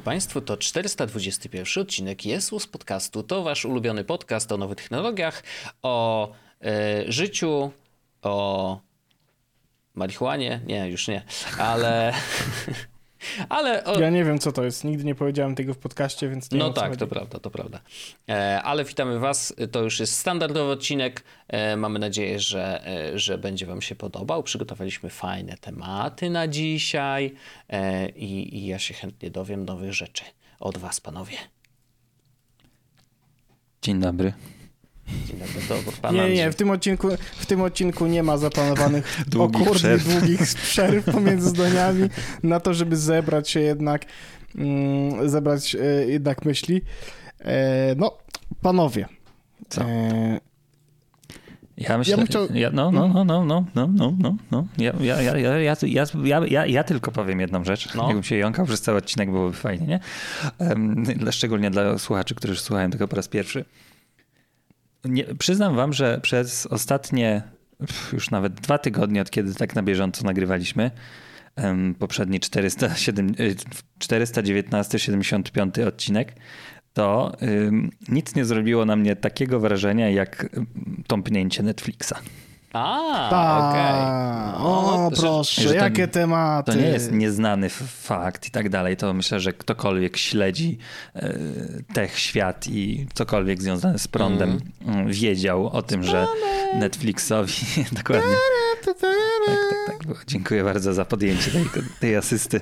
dobry Państwu, to 421 odcinek Jesus Podcastu. To Wasz ulubiony podcast o nowych technologiach, o e, życiu, o marihuanie. Nie, już nie, ale... Ale o... Ja nie wiem, co to jest. Nigdy nie powiedziałem tego w podcaście, więc nie No tak, to prawda, to prawda. E, ale witamy Was. To już jest standardowy odcinek. E, mamy nadzieję, że, e, że będzie Wam się podobał. Przygotowaliśmy fajne tematy na dzisiaj e, i, i ja się chętnie dowiem nowych rzeczy od Was, panowie. Dzień dobry. Nie, nie, w tym odcinku, w tym odcinku nie ma zaplanowanych długich przerw. długich przerw pomiędzy zdaniami na to, żeby zebrać się jednak, mm, zebrać e, jednak myśli. E, no, panowie. Co? E, ja myślę, ja, chciał... ja no, no, no, no, no, no, no, no, no. Ja, ja, ja, ja, ja, ja, ja, ja tylko powiem jedną rzecz. No. Jakbym się jąkał przez cały odcinek, byłoby fajnie, nie? Um, szczególnie dla słuchaczy, którzy słuchają tego po raz pierwszy. Nie, przyznam wam, że przez ostatnie już nawet dwa tygodnie, od kiedy tak na bieżąco nagrywaliśmy, poprzedni 419-75 odcinek, to nic nie zrobiło na mnie takiego wrażenia jak tąpnięcie Netflixa. A, tak. okej. Okay. No, o, proszę, to, jakie to, tematy. To nie jest nieznany fakt i tak dalej. To myślę, że ktokolwiek śledzi e, tech świat i cokolwiek związane z prądem mm. wiedział o tym, że Netflixowi dokładnie. Tak, tak, tak. Dziękuję bardzo za podjęcie tej, tej asysty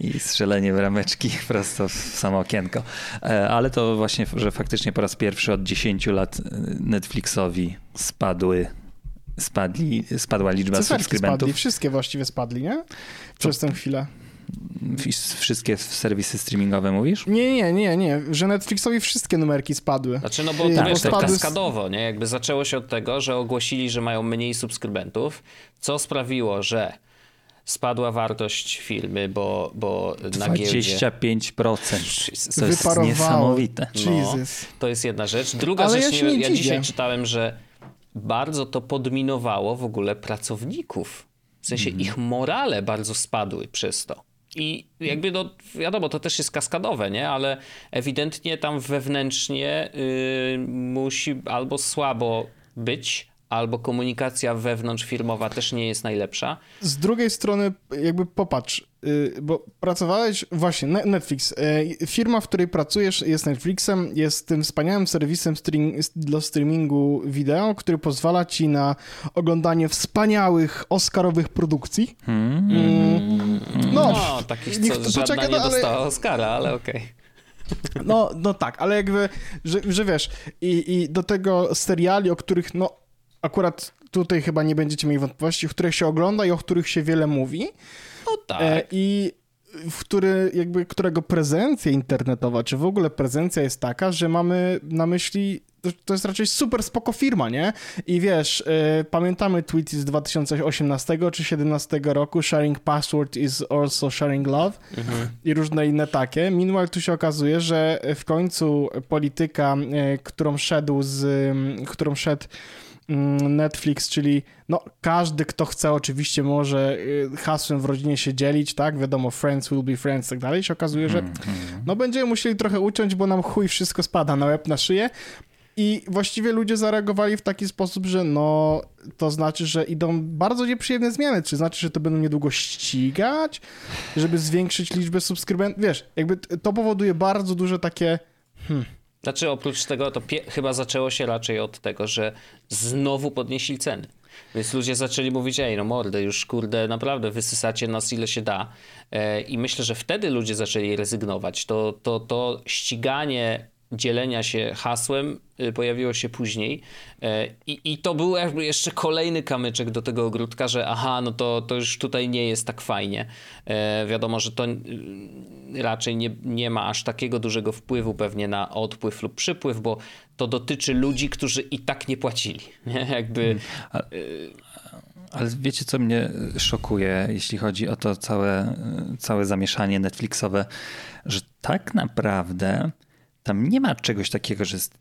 i strzelenie w rameczki prosto w samo okienko. E, ale to właśnie, że faktycznie po raz pierwszy od 10 lat e, Netflixowi spadły spadli, spadła liczba Cyferki subskrybentów. Spadli, wszystkie właściwie spadli, nie? Przez to... tę chwilę. Wszystkie serwisy streamingowe mówisz? Nie, nie, nie, nie, że Netflixowi wszystkie numerki spadły. Znaczy, no bo to wiesz, tak kaskadowo, nie? Jakby zaczęło się od tego, że ogłosili, że mają mniej subskrybentów, co sprawiło, że spadła wartość firmy, bo, bo na giełdzie... 25%. To jest niesamowite. No, to jest jedna rzecz. Druga Ale rzecz, ja, nie, ja dzisiaj czytałem, że bardzo to podminowało w ogóle pracowników. W sensie mm. ich morale bardzo spadły przez to. I jakby, no wiadomo, to też jest kaskadowe, nie? Ale ewidentnie tam wewnętrznie yy, musi albo słabo być, albo komunikacja wewnątrzfirmowa też nie jest najlepsza. Z drugiej strony, jakby popatrz, y, bo pracowałeś, właśnie, Netflix. Y, firma, w której pracujesz jest Netflixem, jest tym wspaniałym serwisem stream, dla streamingu wideo, który pozwala ci na oglądanie wspaniałych Oscarowych produkcji. Hmm. Mm. No, no takich, co żadna poczekaj, nie no, dostała Oscara, ale okej. Okay. No, no tak, ale jakby, że, że wiesz, i, i do tego seriali, o których no akurat tutaj chyba nie będziecie mieli wątpliwości, w których się ogląda i o których się wiele mówi. No tak. E, I w który, jakby, którego prezencja internetowa, czy w ogóle prezencja jest taka, że mamy na myśli to jest raczej super spoko firma, nie? I wiesz, y, pamiętamy tweet z 2018 czy 2017 roku, sharing password is also sharing love mhm. i różne inne takie. Meanwhile tu się okazuje, że w końcu polityka, y, którą szedł z, y, którą szedł Netflix, czyli no, każdy, kto chce, oczywiście może y, hasłem w rodzinie się dzielić, tak? Wiadomo, friends will be friends i tak dalej. się okazuje, że mm, mm. no, będziemy musieli trochę uciąć, bo nam chuj wszystko spada na łeb, na szyję. I właściwie ludzie zareagowali w taki sposób, że no, to znaczy, że idą bardzo nieprzyjemne zmiany. Czy znaczy, że to będą niedługo ścigać, żeby zwiększyć liczbę subskrybentów? Wiesz, jakby to powoduje bardzo duże takie. Hmm, znaczy oprócz tego to chyba zaczęło się raczej od tego, że znowu podnieśli ceny. Więc ludzie zaczęli mówić, ej no mordę, już kurde, naprawdę wysysacie nas ile się da. E, I myślę, że wtedy ludzie zaczęli rezygnować. To, to, to ściganie dzielenia się hasłem y, pojawiło się później. E, I, I to był jakby jeszcze kolejny kamyczek do tego ogródka, że aha, no to, to już tutaj nie jest tak fajnie. E, wiadomo, że to y, raczej nie, nie ma aż takiego dużego wpływu pewnie na odpływ lub przypływ, bo to dotyczy ludzi, którzy i tak nie płacili. Nie? Jakby... Hmm. Ale wiecie, co mnie szokuje, jeśli chodzi o to całe, całe zamieszanie Netflixowe, że tak naprawdę tam nie ma czegoś takiego, że jest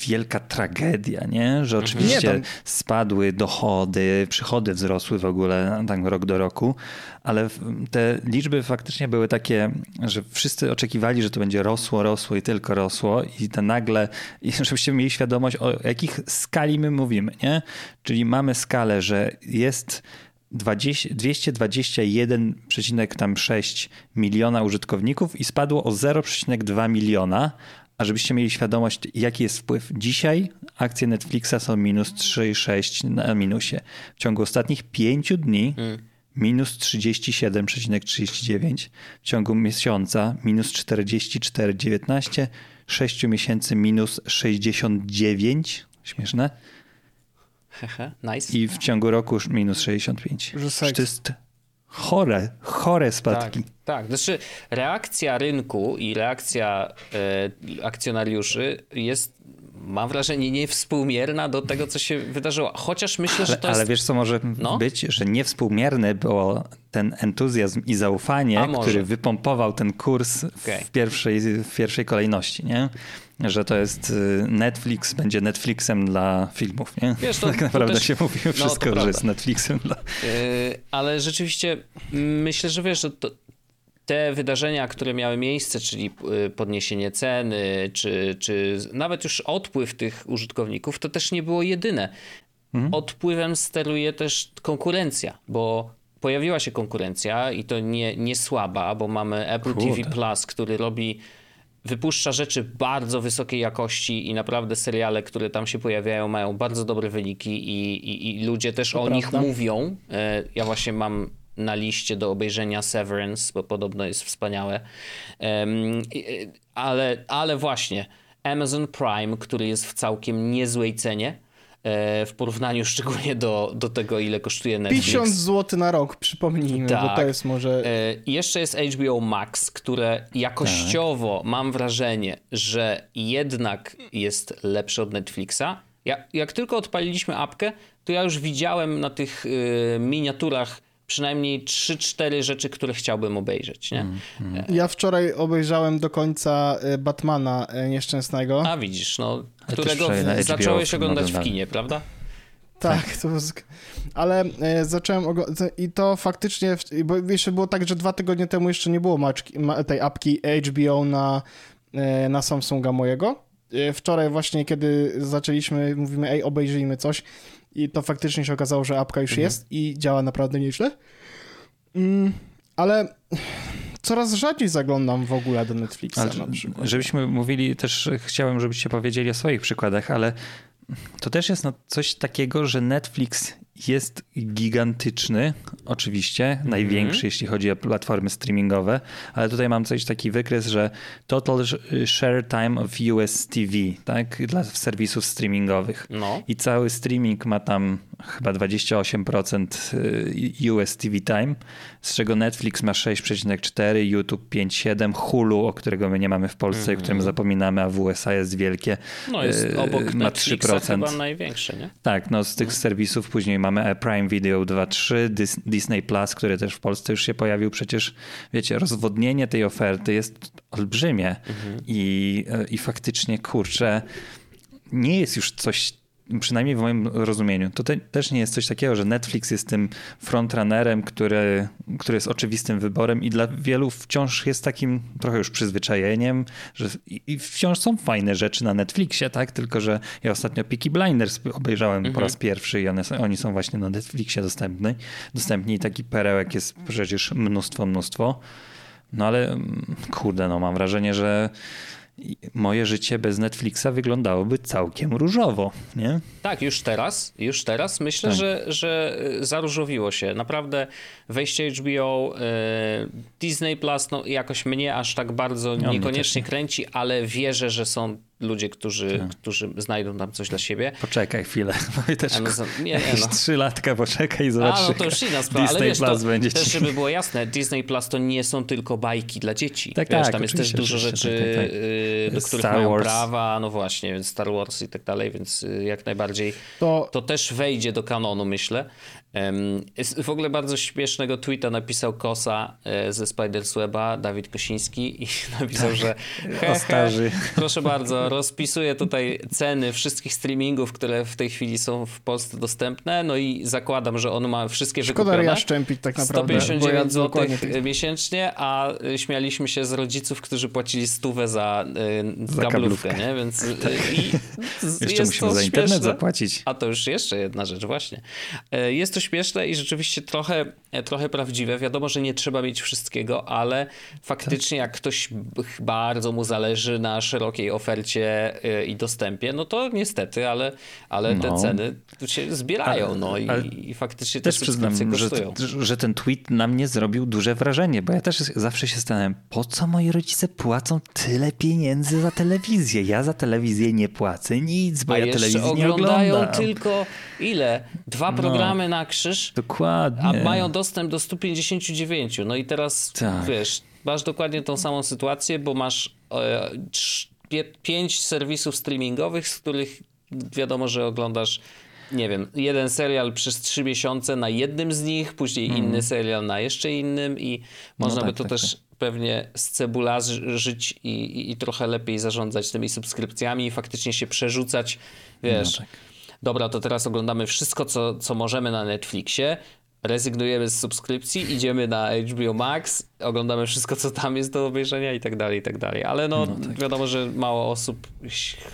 wielka tragedia, nie? Że oczywiście Nie, tam- spadły dochody, przychody wzrosły w ogóle tak rok do roku, ale te liczby faktycznie były takie, że wszyscy oczekiwali, że to będzie rosło, rosło i tylko rosło i to nagle, i żebyście mieli świadomość o jakich skali my mówimy, nie? Czyli mamy skalę, że jest 20, 221,6 miliona użytkowników i spadło o 0,2 miliona. A żebyście mieli świadomość, jaki jest wpływ dzisiaj, akcje Netflixa są minus 3,6 na minusie. W ciągu ostatnich 5 dni minus 37,39, w ciągu miesiąca minus 44,19, 6 miesięcy minus 69, śmieszne, Hehe, nice. i w ciągu roku już minus 65. Że Że seks. to jest chore, chore Tak, spadki. tak. Znaczy reakcja rynku i reakcja e, akcjonariuszy jest, mam wrażenie, niewspółmierna do tego, co się wydarzyło. Chociaż myślę, że Ale, to jest... ale wiesz, co może No. być? Że niewspółmierny było ten entuzjazm i zaufanie, który wypompował ten kurs Okej. w, pierwszej, w pierwszej kolejności, nie? Że to jest y, Netflix, będzie Netflixem dla filmów, nie? Wiesz, to- tak naprawdę też- się mówi no, wszystko, że prawda. jest Netflixem dla... Yy, ale rzeczywiście myślę, że wiesz, że to, te wydarzenia, które miały miejsce, czyli yy, podniesienie ceny, czy, czy nawet już odpływ tych użytkowników, to też nie było jedyne. Mhm. Odpływem steruje też konkurencja, bo pojawiła się konkurencja i to nie, nie słaba, bo mamy Apple TV Kurde. Plus, który robi wypuszcza rzeczy bardzo wysokiej jakości i naprawdę seriale, które tam się pojawiają, mają bardzo dobre wyniki i, i, i ludzie też o nich prawda. mówią. E, Ja właśnie mam na liście do obejrzenia Severance, bo podobno jest wspaniałe. Ale, ale właśnie Amazon Prime, który jest w całkiem niezłej cenie, w porównaniu szczególnie do, do tego, ile kosztuje Netflix. 50 zł na rok, przypomnijmy, bo Tak. to jest może... E, i Jeszcze jest HBO Max, które jakościowo mam wrażenie, że jednak jest lepsze od Netflixa. Ja, jak tylko odpaliliśmy apkę, to ja już widziałem na tych y, miniaturach przynajmniej 3-4 rzeczy, które chciałbym obejrzeć. Nie? Ja wczoraj obejrzałem do końca e, Batmana e, Nieszczęsnego. A widzisz, no, którego zacząłeś oglądać w kinie, prawda? Tak, to z... ale e, zacząłem oglądać i to faktycznie, w- bo jeszcze było tak, że dwa tygodnie temu jeszcze nie było maczki, ma, tej apki HBO na, e, na Samsunga mojego. E, Wczoraj właśnie, kiedy zaczęliśmy, mówimy, ej, obejrzyjmy coś i to faktycznie się okazało, że apka już Mhm. jest i działa naprawdę nieźle. Mm, ale coraz rzadziej zaglądam w ogóle do Netflixa Ale, na przykład. żebyśmy mówili też, chciałem, żebyście powiedzieli o swoich przykładach, ale to też jest no coś takiego, że Netflix jest gigantyczny, oczywiście, największy, jeśli chodzi o platformy streamingowe, ale tutaj mam coś taki wykres, że total share time of US TV, tak, dla serwisów streamingowych. No. I cały streaming ma tam chyba 28% y, US TV time, z czego Netflix ma 6,4, YouTube 5,7, Hulu, o którego my nie mamy w Polsce, o którym zapominamy, a w USA jest wielkie, No jest y, obok ma Netflixa 3%. chyba największe, nie? Tak, no z tych serwisów później mamy Prime Video 2.3, Dis- Disney Plus, który też w Polsce już się pojawił. Przecież, wiecie, rozwodnienie tej oferty jest olbrzymie i, i faktycznie, kurczę, nie jest już coś, przynajmniej w moim rozumieniu, to te, też nie jest coś takiego, że Netflix jest tym frontrunnerem, który, który jest oczywistym wyborem i dla wielu wciąż jest takim trochę już przyzwyczajeniem, że i, i wciąż są fajne rzeczy na Netflixie, tak? Tylko, że ja ostatnio Peaky Blinders obejrzałem po raz pierwszy i one, oni są właśnie na Netflixie dostępni. Dostępni i taki perełek jest przecież mnóstwo, mnóstwo. No ale mm, kurde, no mam wrażenie, że moje życie bez Netflixa wyglądałoby całkiem różowo, nie? Tak, już teraz, już teraz myślę, Tak. że, że y, zaróżowiło się. Naprawdę wejście HBO, y, Disney Plus, no jakoś mnie aż tak bardzo mnie niekoniecznie kręci, ale wierzę, że są ludzie, którzy, Tak. którzy znajdą tam coś dla siebie. Poczekaj chwilę. Bo też Amazon, nie, nie, no. trzy latka poczekaj i A, zobacz. no to już inna sprawa, ale Disney wiesz, Plus to, będzie też żeby było jasne, Disney Plus to nie są tylko bajki dla dzieci. Tak, wiesz, tak, tam jest też dużo rzeczy, tak, tak, tak. y, do których Star mają Wars. prawa, no właśnie, więc Star Wars i tak dalej, więc y, jak najbardziej To to też wejdzie do kanonu, myślę. Jest w ogóle bardzo śmiesznego tweeta napisał Kosa e, ze Spidersweba, Dawid Kosiński i napisał, tak. że he, he, proszę bardzo, rozpisuję tutaj ceny wszystkich streamingów, które w tej chwili są w Polsce dostępne, no i zakładam, że on ma wszystkie Szkoda wykupione. ja szczępić tak naprawdę. 159 zł miesięcznie, a śmialiśmy się z rodziców, którzy płacili stówę za, y, za kablówkę, nie? Więc tak. i, jeszcze musimy za internet zapłacić. A to już jeszcze jedna rzecz, właśnie. E, jest to śmieszne i rzeczywiście trochę, trochę prawdziwe. Wiadomo, że nie trzeba mieć wszystkiego, ale faktycznie jak ktoś bardzo mu zależy na szerokiej ofercie e, i dostępie, no to niestety, ale, ale te no. ceny się zbierają, no i, i faktycznie też przyznam, że, że ten tweet na mnie zrobił duże wrażenie, bo ja też zawsze się stałem, po co moi rodzice płacą tyle pieniędzy za telewizję? Ja za telewizję nie płacę nic, bo A ja telewizji nie oglądam. tylko ile? Dwa no. programy no. na krzyż? Dokładnie. A mają dostęp do 159. No i teraz tak. wiesz, masz dokładnie tą samą sytuację, bo masz e, pięć serwisów streamingowych, z których wiadomo, że oglądasz nie wiem, jeden serial przez trzy miesiące na jednym z nich, później mm. inny serial na jeszcze innym i można no tak, by to tak, też tak. pewnie z cebula żyć i, i, i, trochę lepiej zarządzać tymi subskrypcjami i faktycznie się przerzucać, wiesz, no. Dobra, to teraz oglądamy wszystko, co, co możemy na Netflixie, rezygnujemy z subskrypcji, idziemy na HBO Max, oglądamy wszystko, co tam jest do obejrzenia i tak dalej, i tak dalej. Ale no, no tak. wiadomo, że mało osób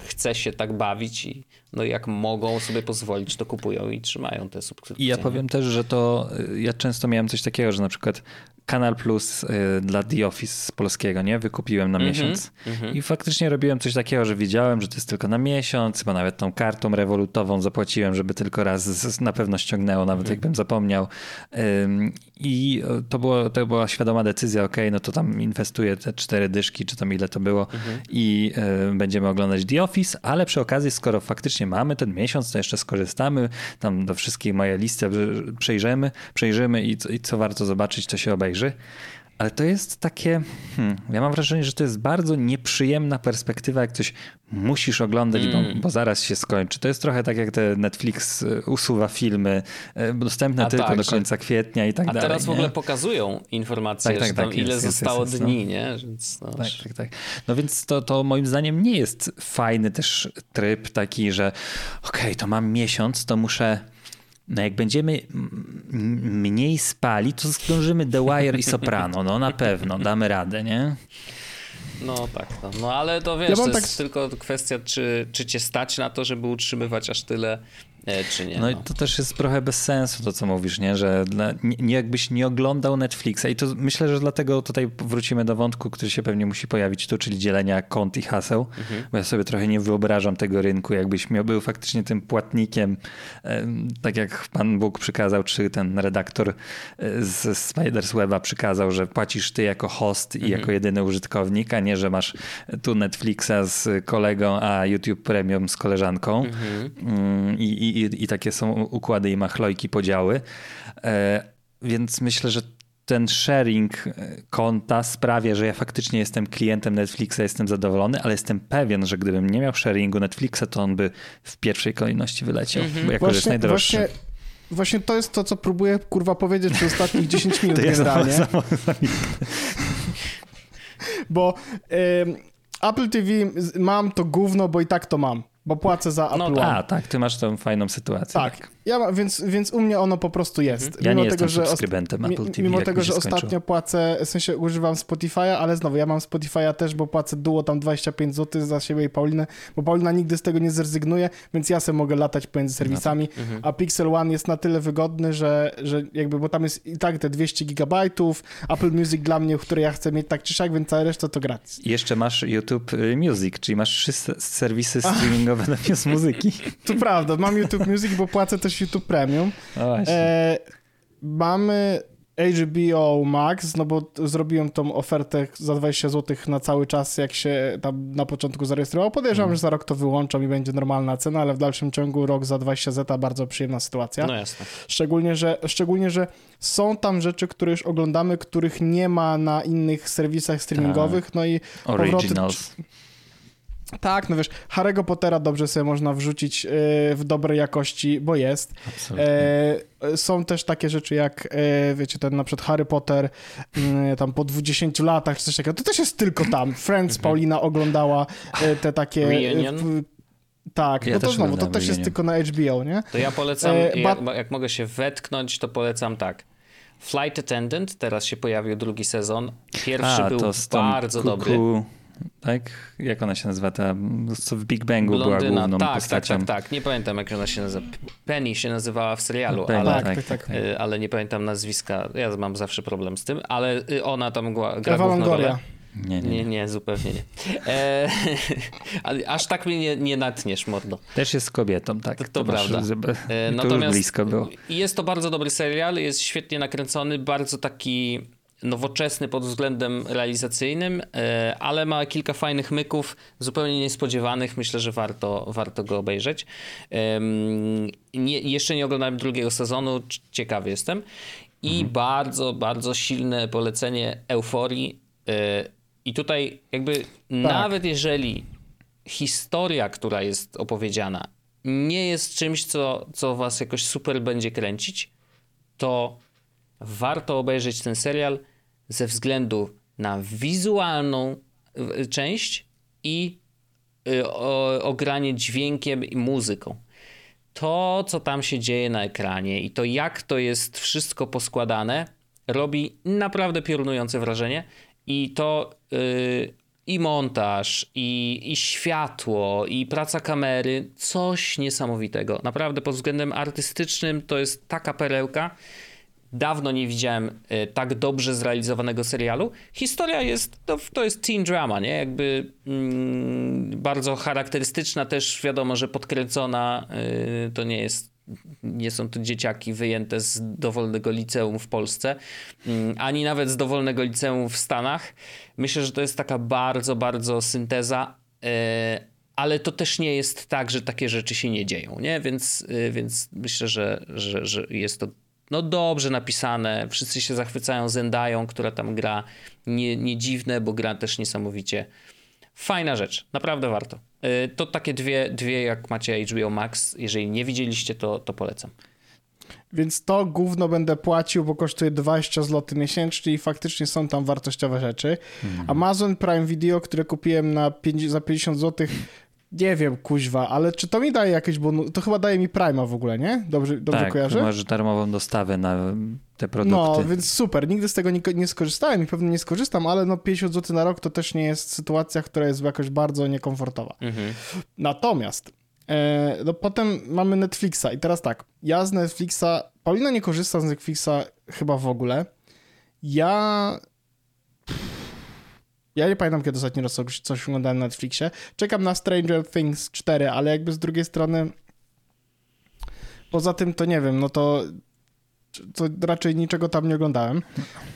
chce się tak bawić i no jak mogą sobie pozwolić, to kupują i trzymają te subskrypcje. I ja powiem też, że to ja często miałem coś takiego, że na przykład Kanal Plus y, dla The Office z polskiego, nie? Wykupiłem na mm -hmm, miesiąc. Mm -hmm. I faktycznie robiłem coś takiego, że wiedziałem, że to jest tylko na miesiąc, bo nawet tą kartą rewolutową zapłaciłem, żeby tylko raz na pewno ściągnęło, nawet mm -hmm. jakbym zapomniał. I to, było, to była świadoma decyzja, ok, no to tam inwestuję te cztery dyszki, czy tam ile to było mhm. i y, będziemy oglądać The Office, ale przy okazji, skoro faktycznie mamy ten miesiąc, to jeszcze skorzystamy, tam do wszystkich moje listy przejrzymy, przejrzymy i, i co warto zobaczyć, to się obejrzy. Ale to jest takie, hmm, ja mam wrażenie, że to jest bardzo nieprzyjemna perspektywa, jak coś musisz oglądać, mm. bo, bo, zaraz się skończy. To jest trochę tak jak te Netflix e, usuwa filmy e, dostępne a tylko tak, do końca kwietnia i tak a dalej. A teraz w ogóle pokazują informacje, tak, tak, tak, ile jest, zostało jest, dni, no. nie? Więc, no, tak, tak, tak. No więc to, to moim zdaniem nie jest fajny też tryb taki, że okej, okay, to mam miesiąc, to muszę no jak będziemy mniej spali, to zdążymy The Wire i Soprano, no na pewno, damy radę, nie? No tak, no, no ale to wiesz, ja to jest tak... tylko kwestia, czy, czy cię stać na to, żeby utrzymywać aż tyle czy nie. No, no, i to też jest trochę bez sensu to, co mówisz, nie? że dla, nie, jakbyś nie oglądał Netflixa i to myślę, że dlatego tutaj wrócimy do wątku, który się pewnie musi pojawić tu, czyli dzielenia kont i haseł, mhm. bo ja sobie trochę nie wyobrażam tego rynku, jakbyś miał, był faktycznie tym płatnikiem, tak jak Pan Bóg przykazał, czy ten redaktor e, z Spiders Weba przykazał, że płacisz ty jako host mhm. i jako jedyny użytkownik, a nie, że masz tu Netflixa z kolegą, a YouTube Premium z koleżanką mhm. Mm, i, i i, i takie są układy i machlojki, podziały. E, więc myślę, że ten sharing e, konta sprawia, że ja faktycznie jestem klientem Netflixa, jestem zadowolony, ale jestem pewien, że gdybym nie miał sharingu Netflixa, to on by w pierwszej kolejności wyleciał, mm -hmm. bo jako właśnie, jest najdroższy. Właśnie, właśnie to jest to, co próbuję kurwa powiedzieć przez ostatnich 10 minut to generalnie. Ja bo y, Apple TV mam to gówno, bo i tak to mam bo płacę za no Apple no. A, tak, ty masz tą fajną sytuację. Tak, tak. Ja, więc, więc u mnie ono po prostu jest. Mhm. Ja mimo nie tego, jestem że subskrybentem Apple TV. Mimo tego, że ostatnio płacę, w sensie używam Spotify'a, ale znowu, ja mam Spotify'a też, bo płacę duo tam 25 zł za siebie i Paulinę, bo Paulina nigdy z tego nie zrezygnuje, więc ja sobie mogę latać pomiędzy serwisami, no tak. mhm. a Pixel One jest na tyle wygodny, że, że jakby, bo tam jest i tak te 200 gigabajtów, Apple Music dla mnie, które ja chcę mieć tak czy siak, więc cała reszta to gratis. I jeszcze masz YouTube y, Music, czyli masz trzy serwisy streamingowe na Muzyki. To prawda, mam YouTube Music, bo płacę też YouTube Premium. E, mamy HBO Max, no bo zrobiłem tą ofertę za 20 zł na cały czas, jak się tam na początku zarejestrował. Podejrzewam, mm. że za rok to wyłączam i będzie normalna cena, ale w dalszym ciągu rok za 20 zeta bardzo przyjemna sytuacja. No jasne. Szczególnie, że, szczególnie, że są tam rzeczy, które już oglądamy, których nie ma na innych serwisach streamingowych, tak. no i Originals. Powroty, Tak, no wiesz, Harry'ego Pottera dobrze sobie można wrzucić yy, w dobrej jakości, bo jest. Absolutnie. E, są też takie rzeczy jak, e, wiecie, ten na przykład Harry Potter mm, tam po 20 latach czy coś takiego, to też jest tylko tam. Friends, Paulina oglądała e, te takie... e, Reunion? w- tak, Ja no to też znowu, to też jest tylko na HBO, nie? To ja polecam, E, jak, jak mogę się wetknąć, to polecam tak. Flight Attendant, teraz się pojawił drugi sezon. Pierwszy A, był bardzo kuku, dobry. Tak? Jak ona się nazywa? Ta, co w Big Bangu była Blondyna, główną tak, tak, postacią. tak, tak. Nie pamiętam jak ona się nazywa. Penny się nazywała w serialu, Penny, ale, tak, tak, tak. y, ale nie pamiętam nazwiska. Ja mam zawsze problem z tym, ale y, ona tam gra, gra Ewa główną rolę. Longoria. Nie, nie, Nie, nie. nie, zupełnie nie. E, aż tak mnie nie, nie natniesz, mordo. Też jest kobietą, tak. To, to masz, prawda. Żeby, E, to już blisko było. Jest to bardzo dobry serial, jest świetnie nakręcony, bardzo taki nowoczesny pod względem realizacyjnym, e, ale ma kilka fajnych myków, zupełnie niespodziewanych. Myślę, że warto, warto go obejrzeć. Nie, jeszcze nie oglądałem drugiego sezonu, ciekawy jestem. I bardzo, bardzo silne polecenie euforii. E, I tutaj jakby nawet jeżeli historia, która jest opowiedziana, nie jest czymś, co, co was jakoś super będzie kręcić, to warto obejrzeć ten serial ze względu na wizualną y, część i o, ogranie dźwiękiem i muzyką. To, co tam się dzieje na ekranie i to, jak to jest wszystko poskładane, robi naprawdę piorunujące wrażenie. I to y, i montaż, i, i światło, i praca kamery, coś niesamowitego. Naprawdę pod względem artystycznym to jest taka perełka. Dawno nie widziałem e, tak dobrze zrealizowanego serialu. Historia jest, to, to jest teen drama, nie? Jakby mm, bardzo charakterystyczna, też wiadomo, że podkręcona. y, to nie jest, nie są to dzieciaki wyjęte z dowolnego liceum w Polsce, mm, ani nawet z dowolnego liceum w Stanach. Myślę, że to jest taka bardzo, bardzo synteza. e, ale to też nie jest tak, że takie rzeczy się nie dzieją, nie? Więc, y, więc myślę, że, że, że jest to no dobrze napisane, wszyscy się zachwycają Zendają, która tam gra. Nie, nie dziwne, bo gra też niesamowicie. Fajna rzecz, naprawdę warto. Y, To takie dwie, dwie jak macie HBO Max, jeżeli nie widzieliście, to, to polecam. Więc to gówno będę płacił, bo kosztuje 20 zł miesięcznie i faktycznie są tam wartościowe rzeczy. Amazon Prime Video, które kupiłem na 5, za 50 zł, nie wiem, kuźwa, ale czy to mi daje jakieś bonus? To chyba daje mi Prima w ogóle, nie? Dobrze, dobrze tak, kojarzę? masz darmową dostawę na te produkty. No, więc super. Nigdy z tego nie, nie skorzystałem i pewnie nie skorzystam, ale no 50 zł na rok to też nie jest sytuacja, która jest jakoś bardzo niekomfortowa. Mhm. Natomiast e, no potem mamy Netflixa i teraz tak, ja z Netflixa, Paulina nie korzysta z Netflixa chyba w ogóle. Ja ja nie pamiętam, kiedy ostatni raz coś, coś oglądałem na Netflixie. Czekam na Stranger Things 4, ale jakby z drugiej strony poza tym to nie wiem, no to to raczej niczego tam nie oglądałem.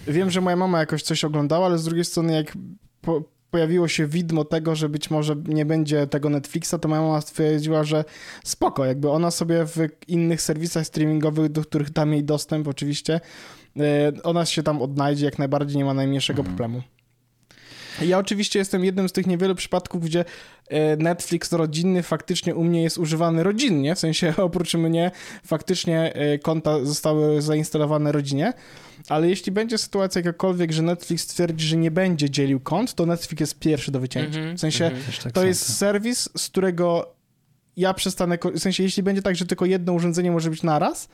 Wiem, że moja mama jakoś coś oglądała, ale z drugiej strony jak po, pojawiło się widmo tego, że być może nie będzie tego Netflixa, to moja mama stwierdziła, że spoko, jakby ona sobie w innych serwisach streamingowych, do których dam jej dostęp oczywiście, e, ona się tam odnajdzie, jak najbardziej nie ma najmniejszego problemu. Ja oczywiście jestem jednym z tych niewielu przypadków, gdzie e, Netflix rodzinny faktycznie u mnie jest używany rodzinnie, w sensie oprócz mnie faktycznie e, konta zostały zainstalowane rodzinie, ale jeśli będzie sytuacja jakakolwiek, że Netflix twierdzi, że nie będzie dzielił kont, to Netflix jest pierwszy do wycięcia. Mhm, W sensie Też tak to jest serwis, z którego ja przestanę, w sensie jeśli będzie tak, że tylko jedno urządzenie może być naraz,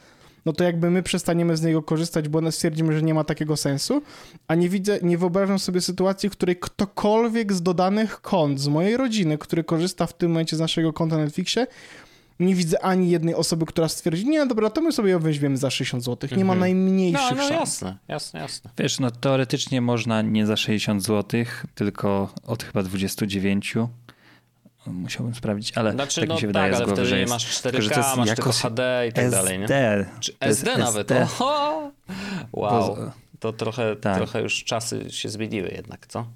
no to jakby my przestaniemy z niego korzystać, bo one stwierdzimy, że nie ma takiego sensu, a nie widzę, nie wyobrażam sobie sytuacji, w której ktokolwiek z dodanych kont z mojej rodziny, który korzysta w tym momencie z naszego konta na Netflixie, nie widzę ani jednej osoby, która stwierdzi, nie, dobra, to my sobie ją weźmiemy za 60 zł. Nie ma Mhm. najmniejszych No, no szans. jasne, jasne, jasne. Wiesz, no teoretycznie można nie za 60 zł, tylko od chyba 29. Musiałbym sprawdzić, ale Znaczy, tak no mi się wydaje tak, z ale głowy, wtedy że jest, masz tylko, że to 4K, jest masz tylko HD i tak SD, dalej, nie? Czy SD nawet, SD. oho! Wow, to trochę, Tak. trochę już czasy się zmieniły jednak, co?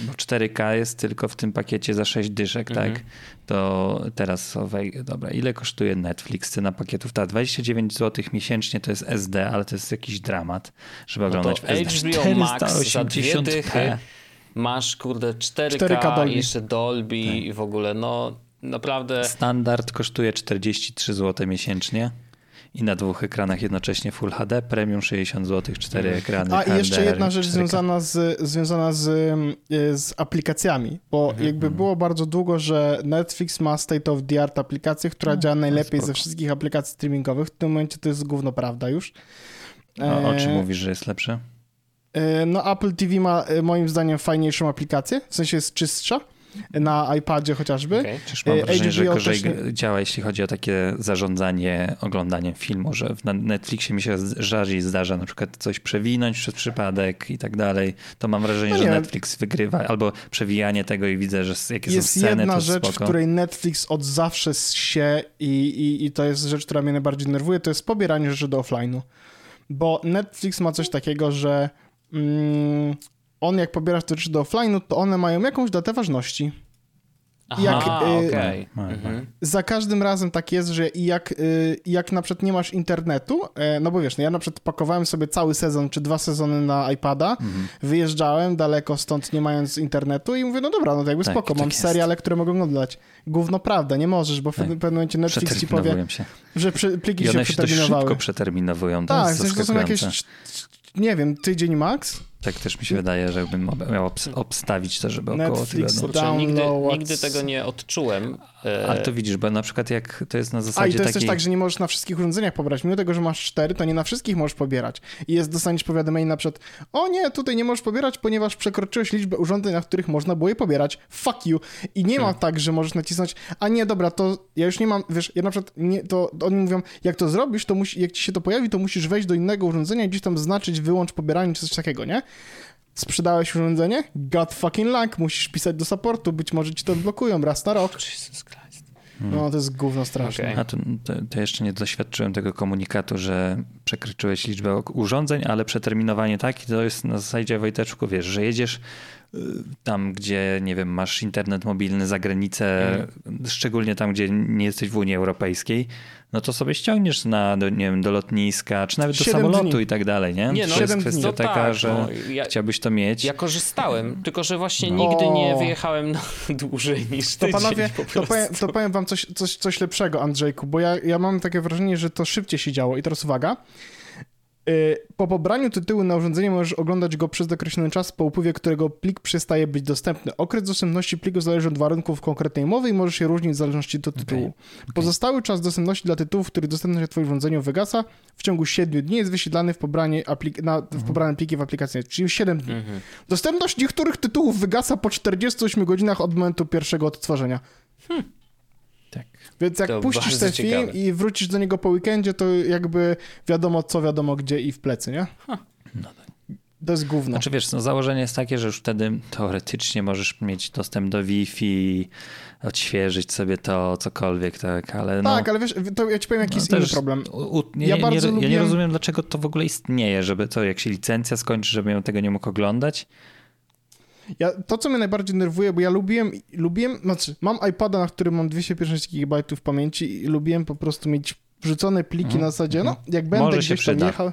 Bo 4K jest tylko w tym pakiecie za 6 dyszek, Mhm. tak? To teraz, owej, dobra, ile kosztuje Netflix? Cena pakietów? Tak, 29 zł miesięcznie to jest SD, ale to jest jakiś dramat, żeby No to oglądać w SD. HBO Max za dwie 480p. dychy masz kurde 4K, 4K Dolby. i jeszcze Dolby i w ogóle, no naprawdę... Standard kosztuje 43 zł miesięcznie i na dwóch ekranach jednocześnie Full HD, premium 60 zł, cztery ekrany. A i jeszcze jedna rzecz 4K. związana z, związana z, y, z aplikacjami, bo Mhm, jakby było bardzo długo, że Netflix ma state of the art aplikację, która działa najlepiej ze wszystkich aplikacji streamingowych. W tym momencie to jest gówno prawda już. O, o czym E, mówisz, że jest lepsze? E, No Apple TV ma e, moim zdaniem fajniejszą aplikację, w sensie jest czystsza, na iPadzie chociażby. Okej. Chociaż mam E, wrażenie, że HBO gorzej też nie- działa, jeśli chodzi o takie zarządzanie oglądaniem filmu, że na Netflixie mi się rzadziej zdarza na przykład coś przewinąć przez przypadek i tak dalej. To mam wrażenie, No że. Netflix wygrywa, albo przewijanie tego i widzę, że jakie Jest są sceny, jedna to rzecz, spoko. w której Netflix od zawsze się i, i, i to jest rzecz, która mnie najbardziej denerwuje, to jest pobieranie rzeczy do offline'u. Bo Netflix ma coś takiego, że on jak pobierasz te rzeczy do offline'u, to one mają jakąś datę ważności. Aha, jak, y, okej. Ma- ma- Mhm. Za każdym razem tak jest, że i jak, y, jak na przykład nie masz internetu, e, no bo wiesz, no ja na przykład pakowałem sobie cały sezon czy dwa sezony na iPada, Mhm. wyjeżdżałem daleko stąd nie mając internetu i mówię, no dobra, no to jakby Tak, spoko, tak mam jest. seriale, które mogę oglądać. Gówno prawda, nie możesz, bo w Tak. pewnym momencie Netflix ci powie, się. że przy, pliki I się one się dość przeterminowały. szybko przeterminowują. To tak, w jest to są jakieś. Nie wiem, tydzień max? Tak też mi się wydaje, że bym miał obs- obstawić to, żeby około Netflix tygodnia. Kurczę, nigdy, Downloads. nigdy tego nie odczułem. e, Ale to widzisz, bo na przykład jak to jest na A i zasadzie to jest takiej... też tak, że nie możesz na wszystkich urządzeniach pobrać. Mimo tego, że masz cztery, to nie na wszystkich możesz pobierać. I jest, dostaniesz powiadomienie na przykład, o nie, tutaj nie możesz pobierać, ponieważ przekroczyłeś liczbę urządzeń, na których można było je pobierać. Fuck you. I nie ma tak, że możesz nacisnąć, a nie, dobra, to ja już nie mam, wiesz, ja na przykład, nie, to oni mówią, jak to zrobisz, to musi, jak ci się to pojawi, to musisz wejść do innego urządzenia i gdzieś tam znaczyć wyłącz pobieranie czy coś takiego, nie? Sprzedałeś urządzenie? God fucking luck, musisz pisać do supportu, być może ci to odblokują raz na rok. Jesus Christ. No, to jest gówno straszne. Okej. A to, to, to jeszcze nie doświadczyłem tego komunikatu, że przekroczyłeś liczbę urządzeń, ale przeterminowanie tak i to jest na zasadzie Wojteczku, wiesz, że jedziesz tam, gdzie, nie wiem, masz internet mobilny za granicę, szczególnie tam, gdzie nie jesteś w Unii Europejskiej, no to sobie ściągniesz na, do, nie wiem, do lotniska, czy nawet do samolotu dni. i tak dalej, nie? Nie, no, to jest kwestia. No taka, tak, że no, ja- chciałbyś to mieć. Ja korzystałem, tylko że właśnie No. nigdy nie O. wyjechałem na dłużej niż To tydzień panowie, po to prostu. powiem, to powiem wam coś, coś, coś lepszego, Andrzejku, bo ja, ja mam takie wrażenie, że to szybciej się działo. I teraz uwaga. Y, Po pobraniu tytułu na urządzenie możesz oglądać go przez określony czas, po upływie którego plik przestaje być dostępny. Okres dostępności pliku zależy od warunków konkretnej mowy i może się różnić w zależności od tytułu. Pozostały czas dostępności dla tytułów, których dostępność na twoim urządzeniu wygasa, w ciągu 7 dni jest wyświetlany w, pobranie aplik- na, w pobrane pliki w aplikacji, czyli 7 dni. Mhm. Dostępność niektórych tytułów wygasa po 48 godzinach od momentu pierwszego odtworzenia. Tak. Więc jak To puścisz ten film ciekawe. i wrócisz do niego po weekendzie, to jakby wiadomo co, wiadomo gdzie i w plecy, nie? No To jest gówno. Znaczy wiesz, no założenie jest takie, że już wtedy teoretycznie możesz mieć dostęp do Wi-Fi, odświeżyć sobie to, cokolwiek, tak, ale no... tak, ale wiesz, to ja ci powiem jaki no jest inny problem. U, u, nie, Ja nie, bardzo nie, ja nie lubiłem- rozumiem, dlaczego to w ogóle istnieje, żeby to, jak się licencja skończy, żeby ja tego nie mógł oglądać. Ja, to, co mnie najbardziej nerwuje, bo ja lubiłem, lubiłem, znaczy mam iPada, na którym mam 250 GB pamięci i lubiłem po prostu mieć wrzucone pliki Mhm, na zasadzie, no, mhm. jak będę Może się gdzieś tam przyda. jechał,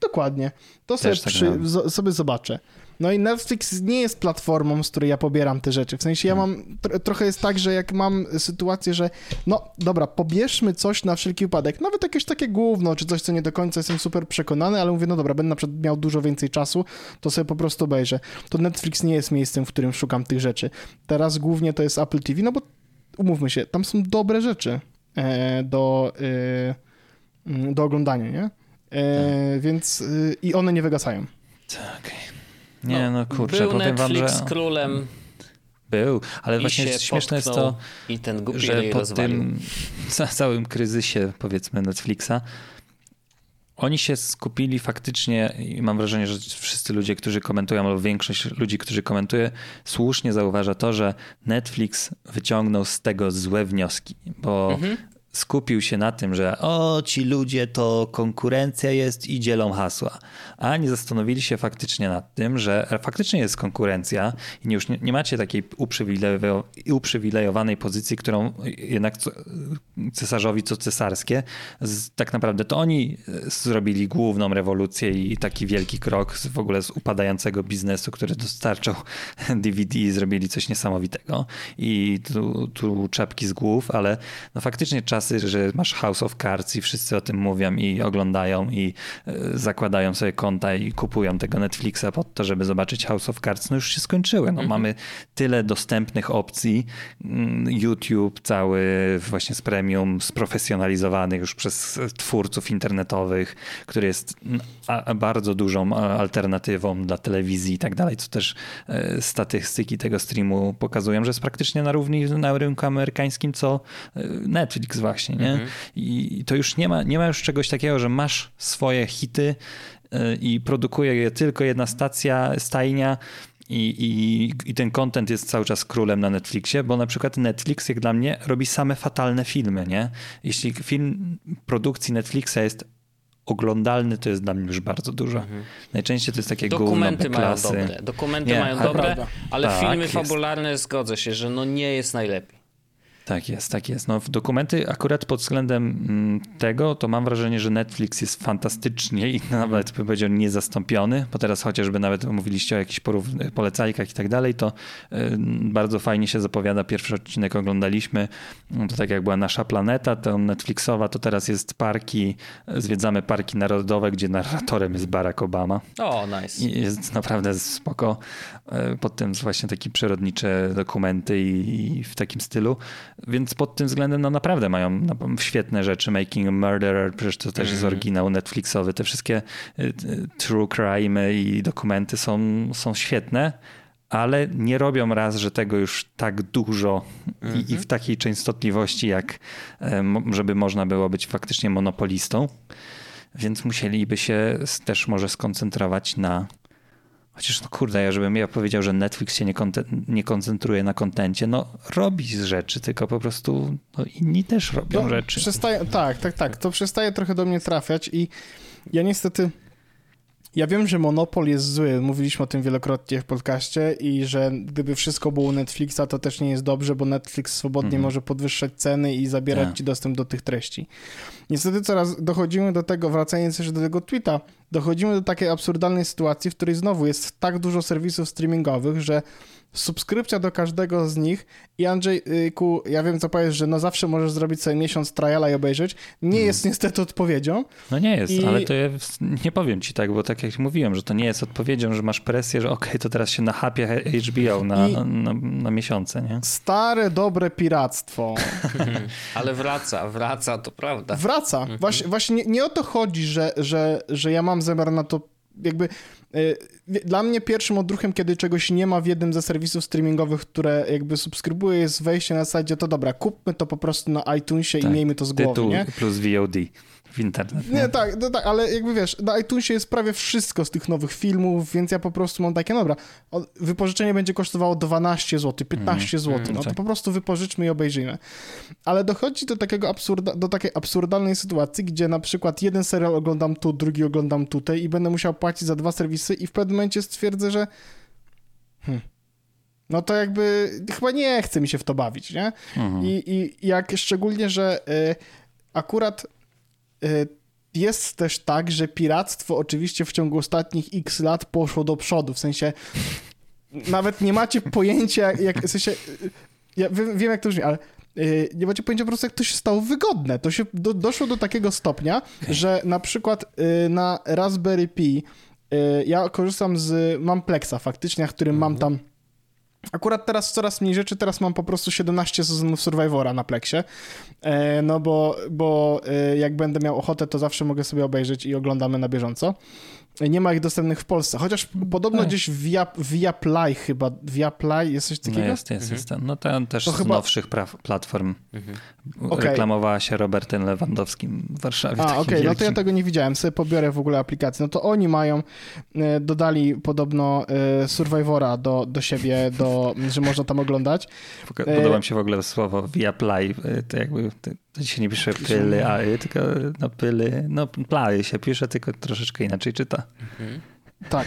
dokładnie, to sobie, tak przy, sobie zobaczę. No i Netflix nie jest platformą, z której ja pobieram te rzeczy. W sensie ja Hmm. mam, tro, trochę jest tak, że jak mam sytuację, że no dobra, pobierzmy coś na wszelki wypadek, nawet jakieś takie gówno, czy coś, co nie do końca jestem super przekonany, ale mówię, no dobra, będę na przykład miał dużo więcej czasu, to sobie po prostu obejrzę. To Netflix nie jest miejscem, w którym szukam tych rzeczy. Teraz głównie to jest Apple TV, no bo umówmy się, tam są dobre rzeczy e, do, e, mm, do oglądania, nie? E, Więc y, i one nie wygasają. Tak. Nie, no, kurczę, Był powiem wam, Netflix że królem był, ale właśnie śmieszne jest to, i ten że po rozwalił. tym ca- całym kryzysie, powiedzmy, Netflixa, oni się skupili faktycznie i mam wrażenie, że wszyscy ludzie, którzy komentują, albo większość ludzi, którzy komentuje, słusznie zauważa to, że Netflix wyciągnął z tego złe wnioski, bo Mhm. Skupił się na tym, że o, ci ludzie to konkurencja jest i dzielą hasła, a nie zastanowili się faktycznie nad tym, że faktycznie jest konkurencja i już nie, nie macie takiej uprzywilejowanej pozycji, którą jednak cesarzowi co cesarskie, tak naprawdę to oni zrobili główną rewolucję i taki wielki krok w ogóle z upadającego biznesu, który dostarczał DVD, zrobili coś niesamowitego. I tu, tu czapki z głów, ale no faktycznie czasy, że masz House of Cards i wszyscy o tym mówią i oglądają i e, zakładają sobie konta i kupują tego Netflixa pod to, żeby zobaczyć House of Cards, no już się skończyły. No, mhm. Mamy tyle dostępnych opcji, mm, YouTube cały właśnie z premium, sprofesjonalizowany już przez twórców internetowych, który jest bardzo dużą alternatywą dla telewizji i tak dalej, co też e, statystyki tego streamu pokazują, że jest praktycznie na równi na rynku amerykańskim, co e, Netflix właśnie, nie? Mhm. I to już nie ma, nie ma już czegoś takiego, że masz swoje hity e, i produkuje je tylko jedna stacja, stajnia, i, i, I ten content jest cały czas królem na Netflixie, bo na przykład Netflix, jak dla mnie, robi same fatalne filmy, nie? Jeśli film produkcji Netflixa jest oglądalny to jest dla mnie już bardzo dużo. Mhm. Najczęściej to jest takie Dokumenty mają dobre, dokumenty nie, mają dobre, ale tak, filmy fabularne jest. zgodzę się, że no nie jest najlepiej. Tak jest, tak jest. No, dokumenty akurat pod względem mm, tego, to mam wrażenie, że Netflix jest fantastycznie i nawet bym powiedział niezastąpiony, bo teraz chociażby nawet mówiliście o jakichś polecajkach i tak dalej, to y, bardzo fajnie się zapowiada. Pierwszy odcinek oglądaliśmy, no, to tak jak była nasza planeta, to Netflixowa, to teraz jest parki, zwiedzamy parki narodowe, gdzie narratorem jest Barack Obama. O, nice. I jest naprawdę spoko. Y, pod tym właśnie takie przyrodnicze dokumenty i, i w takim stylu. Więc pod tym względem no naprawdę mają świetne rzeczy. Making a Murderer, przecież to też jest mhm. oryginał Netflixowy. Te wszystkie y, y, true crime i dokumenty są, są świetne, ale nie robią raz, że tego już tak dużo i, i, w mhm. takiej częstotliwości, jak żeby można było być faktycznie monopolistą. Więc musieliby się też może skoncentrować na Chociaż no kurde, ja żebym ja powiedział, że Netflix się nie, nie koncentruje na kontencie, no robi z rzeczy, tylko po prostu no, inni też robią no, rzeczy. Przestaje, tak, tak, tak. To przestaje trochę do mnie trafiać i ja niestety ja wiem, że monopol jest zły, mówiliśmy o tym wielokrotnie w podcaście i że gdyby wszystko było u Netflixa, to też nie jest dobrze, bo Netflix swobodnie mhm. może podwyższać ceny i zabierać tak. ci dostęp do tych treści. Niestety coraz dochodzimy do tego, wracając jeszcze do tego tweeta, dochodzimy do takiej absurdalnej sytuacji, w której znowu jest tak dużo serwisów streamingowych, że subskrypcja do każdego z nich i Andrzejku, ja wiem co powiesz, że no zawsze możesz zrobić sobie miesiąc triala i obejrzeć, nie hmm. jest niestety odpowiedzią. No nie jest, I... ale to ja nie powiem ci tak, bo tak jak mówiłem, że to nie jest odpowiedzią, że masz presję, że okej, okay, to teraz się nachapie HBO na, I... na, na, na, miesiące, nie? Stare, dobre piractwo. ale wraca, wraca, to prawda. Wraca. Mhm. Właśnie, właśnie nie, nie o to chodzi, że, że, że ja mam zamiar na to jakby e, dla mnie pierwszym odruchem, kiedy czegoś nie ma w jednym ze serwisów streamingowych, które jakby subskrybuję, jest wejście na zasadzie, to dobra, kupmy to po prostu na iTunesie tak, i miejmy to z głowy, tytuł nie? plus VOD w internet. Nie, nie tak, no tak, ale jakby wiesz, na iTunesie jest prawie wszystko z tych nowych filmów, więc ja po prostu mam takie, dobra, wypożyczenie będzie kosztowało 12 zł, 15 mm, zł, no to tak. po prostu wypożyczmy i obejrzyjmy. Ale dochodzi do takiego absurda, do takiej absurdalnej sytuacji, gdzie na przykład jeden serial oglądam tu, drugi oglądam tutaj i będę musiał płacić za dwa serwisy i w pewnym momencie stwierdzę, że hmm, no to jakby chyba nie chce mi się w to bawić, nie? Mhm. I, I jak szczególnie, że y, akurat jest też tak, że piractwo oczywiście w ciągu ostatnich x lat poszło do przodu, w sensie nawet nie macie pojęcia, jak, w sensie, y, ja wiem jak to brzmi, ale y, nie macie pojęcia po prostu, jak to się stało wygodne. To się do, doszło do takiego stopnia, że na przykład na Raspberry Pi ja korzystam z, mam Plexa faktycznie, którym mam tam Akurat teraz coraz mniej rzeczy, teraz mam po prostu 17 sezonów Survivora na Plexie, e, no bo, bo e, jak będę miał ochotę, to zawsze mogę sobie obejrzeć i oglądamy na bieżąco. Nie ma ich dostępnych w Polsce, chociaż podobno Ej. gdzieś via, via Play chyba, via Play jest coś takiego? No jest, jest, mhm. jest. No to też to z chyba... nowszych platform mhm. okay. reklamowała się Robertem Lewandowskim w Warszawie. A, okej, okay. no to ja tego nie widziałem, sobie pobiorę w ogóle aplikację. No to oni mają, e, dodali podobno e, Survivora do, do siebie, do, że można tam oglądać. Podoba mi się w ogóle słowo via Play, to jakby To dzisiaj nie pisze pyly, a y, tylko no pyly, no plary się pisze, tylko troszeczkę inaczej czyta. Mhm. Tak.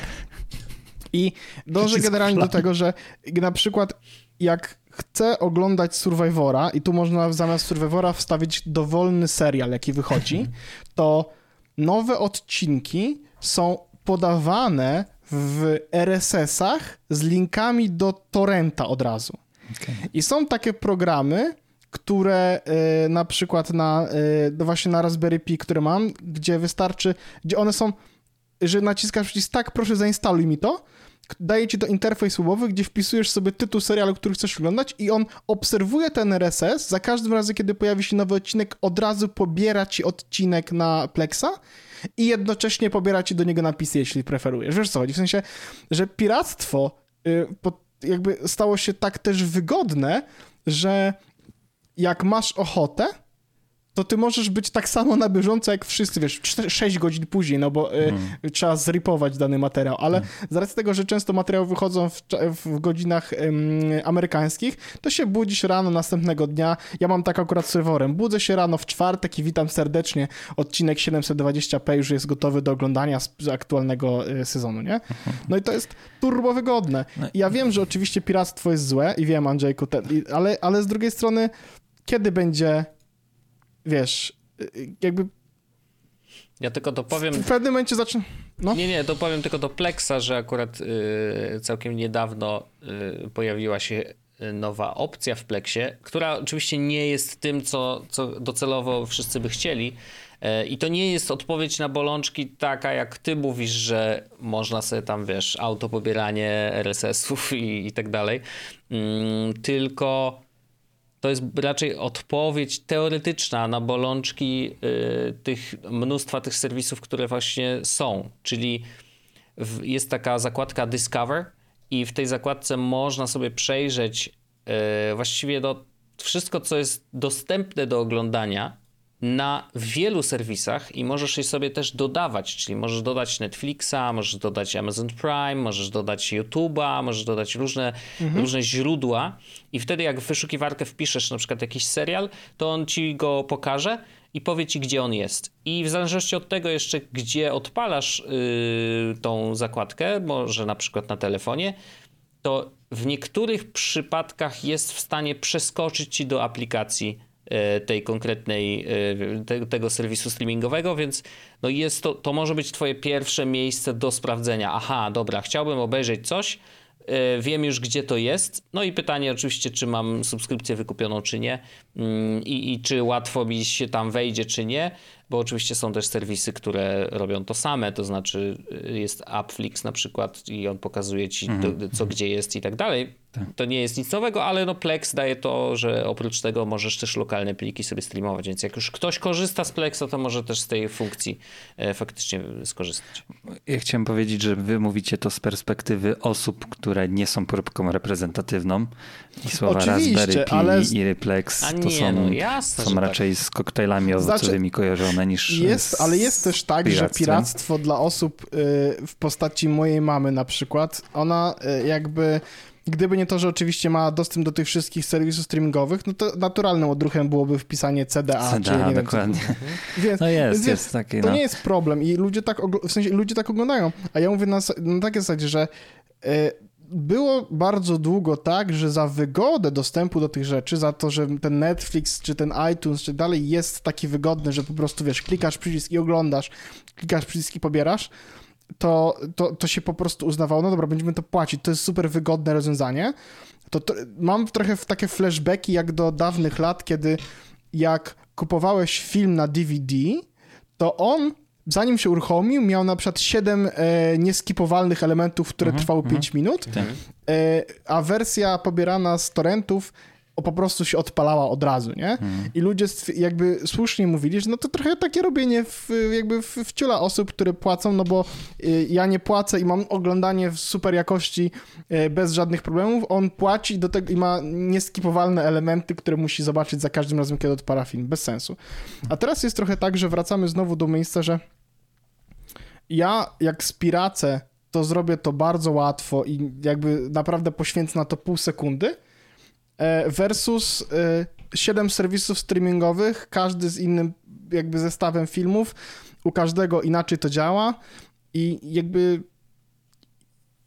I dążę generalnie do tego, że na przykład jak chcę oglądać Survivora i tu można zamiast Survivora wstawić dowolny serial, jaki wychodzi, to nowe odcinki są podawane w RSS-ach z linkami do torrenta od razu. Okay. I są takie programy, które y, na przykład na, y, no właśnie na Raspberry Pi, które mam, gdzie wystarczy, gdzie one są, że naciskasz przycisk tak, proszę zainstaluj mi to, daje ci to interfejs webowy, gdzie wpisujesz sobie tytuł serialu, który chcesz oglądać i on obserwuje ten RSS, za każdym razem, kiedy pojawi się nowy odcinek, od razu pobiera ci odcinek na Plexa i jednocześnie pobiera ci do niego napisy, jeśli preferujesz. Wiesz co chodzi? W sensie, że piractwo y, jakby stało się tak też wygodne, że jak masz ochotę, to ty możesz być tak samo na bieżąco jak wszyscy, wiesz, 6 godzin później, no bo y, mm. trzeba zripować dany materiał, ale mm. z racji tego, że często materiały wychodzą w, w godzinach amerykańskich, to się budzisz rano następnego dnia, ja mam tak akurat z serwerem, budzę się rano w czwartek i witam serdecznie, odcinek 720p już jest gotowy do oglądania z, z aktualnego y, sezonu, nie? No i to jest turbo wygodne. No ja wiem, że oczywiście piractwo jest złe i wiem, Andrzejku, te, ale, ale z drugiej strony, kiedy będzie wiesz, y, jakby ja tylko dopowiem. W pewnym momencie zacznę. No. Nie, nie, dopowiem tylko do Plexa, że akurat y, całkiem niedawno y, pojawiła się nowa opcja w Plexie, która oczywiście nie jest tym, co, co docelowo wszyscy by chcieli. Y, I to nie jest odpowiedź na bolączki taka, jak ty mówisz, że można sobie tam, wiesz, auto pobieranie RSS-ów i, i tak dalej. Mm, tylko to jest raczej odpowiedź teoretyczna na bolączki y, tych mnóstwa tych serwisów, które właśnie są. Czyli w, jest taka zakładka Discover i w tej zakładce można sobie przejrzeć y, właściwie do, wszystko, co jest dostępne do oglądania na wielu serwisach i możesz je sobie też dodawać, czyli możesz dodać Netflixa, możesz dodać Amazon Prime, możesz dodać YouTube'a, możesz dodać różne, mhm. różne źródła i wtedy jak w wyszukiwarkę wpiszesz na przykład jakiś serial, to on ci go pokaże i powie ci, gdzie on jest. I w zależności od tego jeszcze, gdzie odpalasz yy, tą zakładkę, może na przykład na telefonie, to w niektórych przypadkach jest w stanie przeskoczyć ci do aplikacji tej konkretnej, e, te, tego serwisu streamingowego, więc no jest to, to może być twoje pierwsze miejsce do sprawdzenia. Aha, dobra, chciałbym obejrzeć coś, e, wiem już gdzie to jest. No i pytanie oczywiście, czy mam subskrypcję wykupioną, czy nie mm, i, i czy łatwo mi się tam wejdzie, czy nie bo oczywiście są też serwisy, które robią to same, to znaczy y, jest Appflix na przykład i on pokazuje ci mhm. co gdzie jest i tak dalej. Tak. To nie jest nic nowego, ale no Plex daje to, że oprócz tego możesz też lokalne pliki sobie streamować, więc jak już ktoś korzysta z Plexa, to może też z tej funkcji e, faktycznie skorzystać. Ja chciałem powiedzieć, że wy mówicie to z perspektywy osób, które nie są próbką reprezentatywną i słowa Oczywiście, Raspberry Pi ale... i Replex to nie, są, no jasne, są raczej tak. z koktajlami owocowymi znaczy, kojarzone niż. Jest, ale jest też tak, że piractwo dla osób y, w postaci mojej mamy na przykład, ona y, jakby. Gdyby nie to, że oczywiście ma dostęp do tych wszystkich serwisów streamingowych, no to naturalnym odruchem byłoby wpisanie CDA. CDA, czy nie dokładnie. Wiem, więc, no jest, więc jest taki, To no. nie jest problem i ludzie tak, w sensie ludzie tak oglądają. A ja mówię na, na takiej zasadzie, że y, było bardzo długo tak, że za wygodę dostępu do tych rzeczy, za to, że ten Netflix, czy ten iTunes, czy dalej jest taki wygodny, że po prostu, wiesz, klikasz przycisk i oglądasz, klikasz przycisk i pobierasz, to, to, to się po prostu uznawało, no dobra, będziemy to płacić, to jest super wygodne rozwiązanie. To, to mam trochę takie flashbacki jak do dawnych lat, kiedy jak kupowałeś film na DVD, to on zanim się uruchomił, miał na przykład 7 e, nieskipowalnych elementów, które mhm, trwały 5 mhm. minut, tak. e, a wersja pobierana z torrentów po prostu się odpalała od razu, nie? Mhm. I ludzie jakby słusznie mówili, że no to trochę takie robienie w, jakby w, w ciula osób, które płacą, no bo y, ja nie płacę i mam oglądanie w super jakości y, bez żadnych problemów, on płaci i do tego i ma nieskipowalne elementy, które musi zobaczyć za każdym razem, kiedy odpala film. Bez sensu. A teraz jest trochę tak, że wracamy znowu do miejsca, że ja jak spiracę, to zrobię to bardzo łatwo i jakby naprawdę poświęcę na to pół sekundy, e, versus e, siedem serwisów streamingowych, każdy z innym jakby zestawem filmów, u każdego inaczej to działa i jakby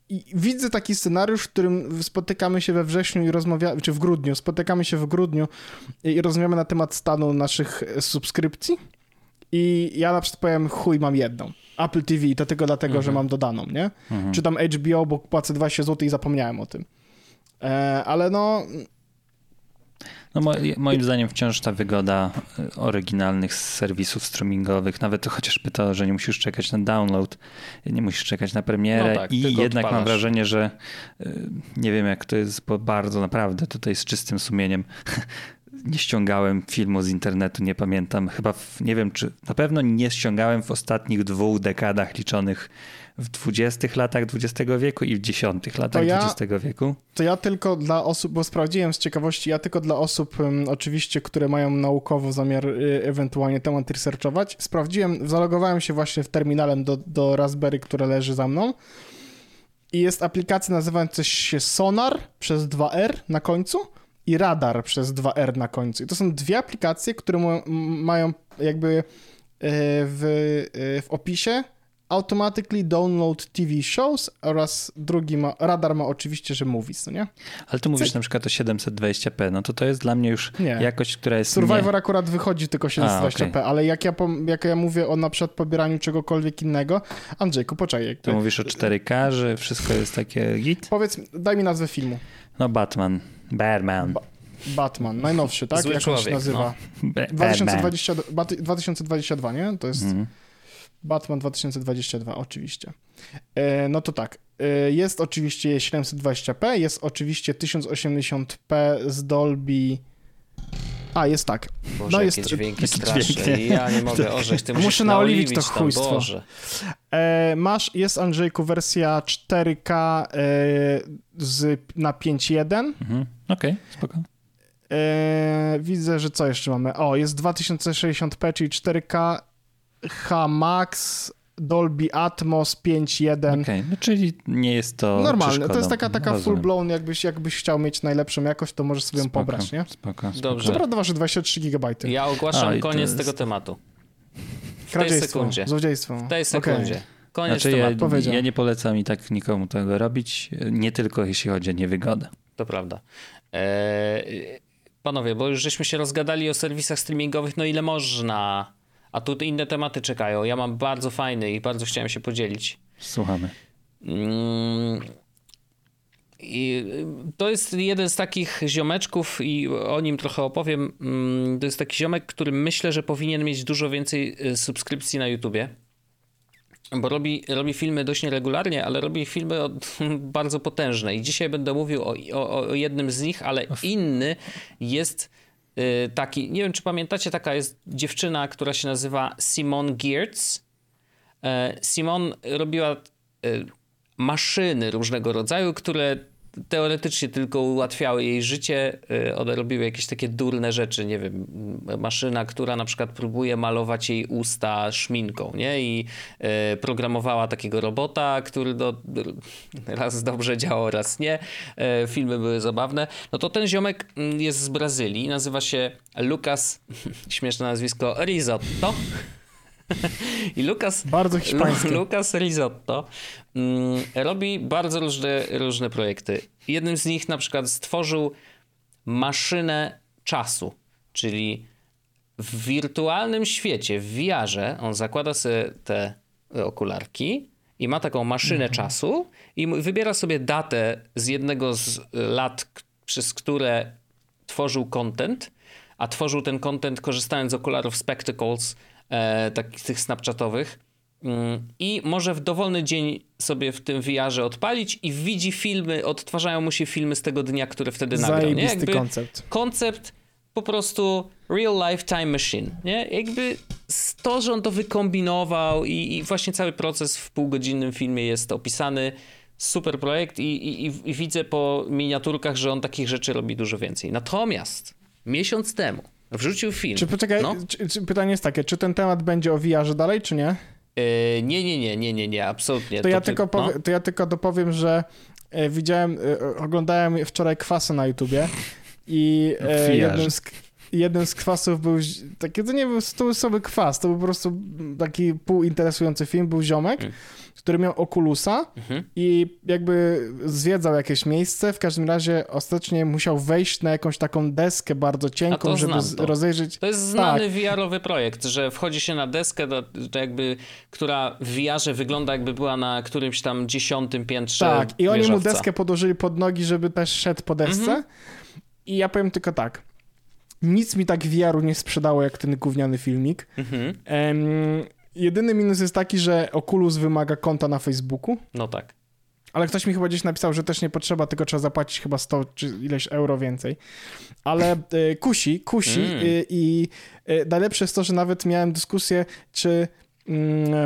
i widzę taki scenariusz, w którym spotykamy się we wrześniu i rozmawiamy, czy w grudniu, spotykamy się w grudniu i rozmawiamy na temat stanu naszych subskrypcji i ja na przykład powiem, chuj, mam jedną. Apple TV, to tylko dlatego, mhm. że mam dodaną, nie? Mhm. Czy tam HBO, bo płacę 20 zł i zapomniałem o tym. E, ale no... No moim zdaniem wciąż ta wygoda e, oryginalnych serwisów streamingowych, nawet chociażby to, że nie musisz czekać na download, nie musisz czekać na premierę no tak, i jednak odpalasz. mam wrażenie, że e, nie wiem jak to jest, bo bardzo naprawdę tutaj z czystym sumieniem nie ściągałem filmu z internetu, nie pamiętam. Chyba, w, nie wiem czy, na pewno nie ściągałem w ostatnich dwóch dekadach liczonych w 20 latach XX wieku i w 10 latach ja, XX wieku. To ja tylko dla osób, bo sprawdziłem z ciekawości, ja tylko dla osób um, oczywiście, które mają naukowo zamiar y, ewentualnie temat researchować, sprawdziłem, zalogowałem się właśnie w terminalem do, do Raspberry, które leży za mną i jest aplikacja nazywająca się Sonar przez 2R na końcu i radar przez 2R na końcu. I to są dwie aplikacje, które mają jakby e, w, e, w opisie automatically download TV shows oraz drugi ma, radar ma oczywiście, że movies, no nie? Ale tu mówisz na przykład o 720p, no to to jest dla mnie już nie. jakość, która jest Survivor nie... akurat wychodzi tylko 720p, A, okay. ale jak ja, jak ja mówię o na przykład pobieraniu czegokolwiek innego, Andrzejku, poczekaj. Jakby... To mówisz o 4K, że wszystko jest takie git? Powiedz, daj mi nazwę filmu. No Batman. Batman. Ba Batman, najnowszy, tak? Zły Jak człowiek, on się nazywa? No. 2020, 2022, nie? To jest mm. Batman 2022, oczywiście. E, no to tak, e, jest oczywiście 720p, jest oczywiście 1080p z Dolby... A, jest tak. Boże, no jest dźwięki straszne. Ja nie mogę orzeć, ty Muszę naoliwić to chujstwo. E, masz, jest Andrzejku wersja 4K e, z, na 5.1. Mhm. Okej, okay, spoko. Eee, widzę, że co jeszcze mamy? O, jest 2060p, czyli 4K, HMax, Dolby Atmos 5.1. Okej, okay, no czyli nie jest to Normalne, to jest taka, taka full blown, jakbyś, jakbyś chciał mieć najlepszą jakość, to możesz sobie ją pobrać, nie? Spoko, spoko. Dobrze. To prawda wasze 23 GB. Ja ogłaszam A, koniec jest... tego tematu. W tej sekundzie. Złodziejstwo. W tej sekundzie. Okay. Koniec znaczy, tematu. Ja, ja nie polecam i tak nikomu tego robić, nie tylko jeśli chodzi o niewygodę. To prawda. Eee, Panowie, bo już żeśmy się rozgadali o serwisach streamingowych, no ile można. A tu inne tematy czekają. Ja mam bardzo fajny i bardzo chciałem się podzielić. Słuchamy. Mm, I to jest jeden z takich ziomeczków i o nim trochę opowiem. Mm, to jest taki ziomek, który myślę, że powinien mieć dużo więcej y, subskrypcji na YouTubie bo robi, robi filmy dość nieregularnie, ale robi filmy od, bardzo potężne. I dzisiaj będę mówił o, o, o jednym z nich, ale inny jest y, taki, nie wiem czy pamiętacie, taka jest dziewczyna, która się nazywa Simone Geertz. E, Simon robiła y, maszyny różnego rodzaju, które teoretycznie tylko ułatwiały jej życie. Y, one robiły jakieś takie durne rzeczy, nie wiem, maszyna, która na przykład próbuje malować jej usta szminką, nie? I y, programowała takiego robota, który do, raz dobrze działał, raz nie. Y, filmy były zabawne. No to ten ziomek mm, jest z Brazylii, nazywa się Lucas, śmieszne nazwisko, Risotto. I Lucas, bardzo. Lucas Risotto mm, robi bardzo różne, różne projekty. Jednym z nich na przykład stworzył maszynę czasu, czyli w wirtualnym świecie, w VR-ze, on zakłada sobie te okularki i ma taką maszynę mhm. czasu i wybiera sobie datę z jednego z lat, przez które tworzył content, a tworzył ten content korzystając z okularów Spectacles, e, takich tych snapchatowych mm, i może w dowolny dzień sobie w tym VR-ze odpalić i widzi filmy, odtwarzają mu się filmy z tego dnia, które wtedy nagrał. Nie? Jakby koncept. Koncept po prostu real life time machine, nie? Jakby to, że on to wykombinował i, i właśnie cały proces w półgodzinnym filmie jest opisany. Super projekt i, i, i widzę po miniaturkach, że on takich rzeczy robi dużo więcej. Natomiast miesiąc temu Wrzucił film. Czy poczekaj, no. czy, czy, pytanie jest takie, czy ten temat będzie o VR dalej, czy nie? Yy, nie, nie, nie, nie, nie, nie, absolutnie. To, to ja, ty, tylko powie, no. to ja tylko dopowiem, że e, widziałem, e, oglądałem wczoraj kwasy na YouTubie i e, jednym z, jeden z kwasów był, taki, to nie był stołysowy kwas, to był po prostu taki półinteresujący film, był ziomek, mm. Który miał Oculusa mhm. i jakby zwiedzał jakieś miejsce, w każdym razie ostatecznie musiał wejść na jakąś taką deskę bardzo cienką, żeby rozejrzeć... To jest znany tak. VR-owy projekt, że wchodzi się na deskę, do, jakby, która w VR-ze wygląda jakby była na którymś tam dziesiątym piętrze Tak, i oni mu deskę podłożyli pod nogi, żeby też szedł po desce. Mhm. I ja powiem tylko tak. Nic mi tak VR-u nie sprzedało jak ten gówniany filmik. Mhm. Um, jedyny minus jest taki, że Oculus wymaga konta na Facebooku. No tak. Ale ktoś mi chyba gdzieś napisał, że też nie potrzeba, tylko trzeba zapłacić chyba 100 czy ileś euro więcej. Ale y, kusi, kusi mm. y, i y, najlepsze jest to, że nawet miałem dyskusję, czy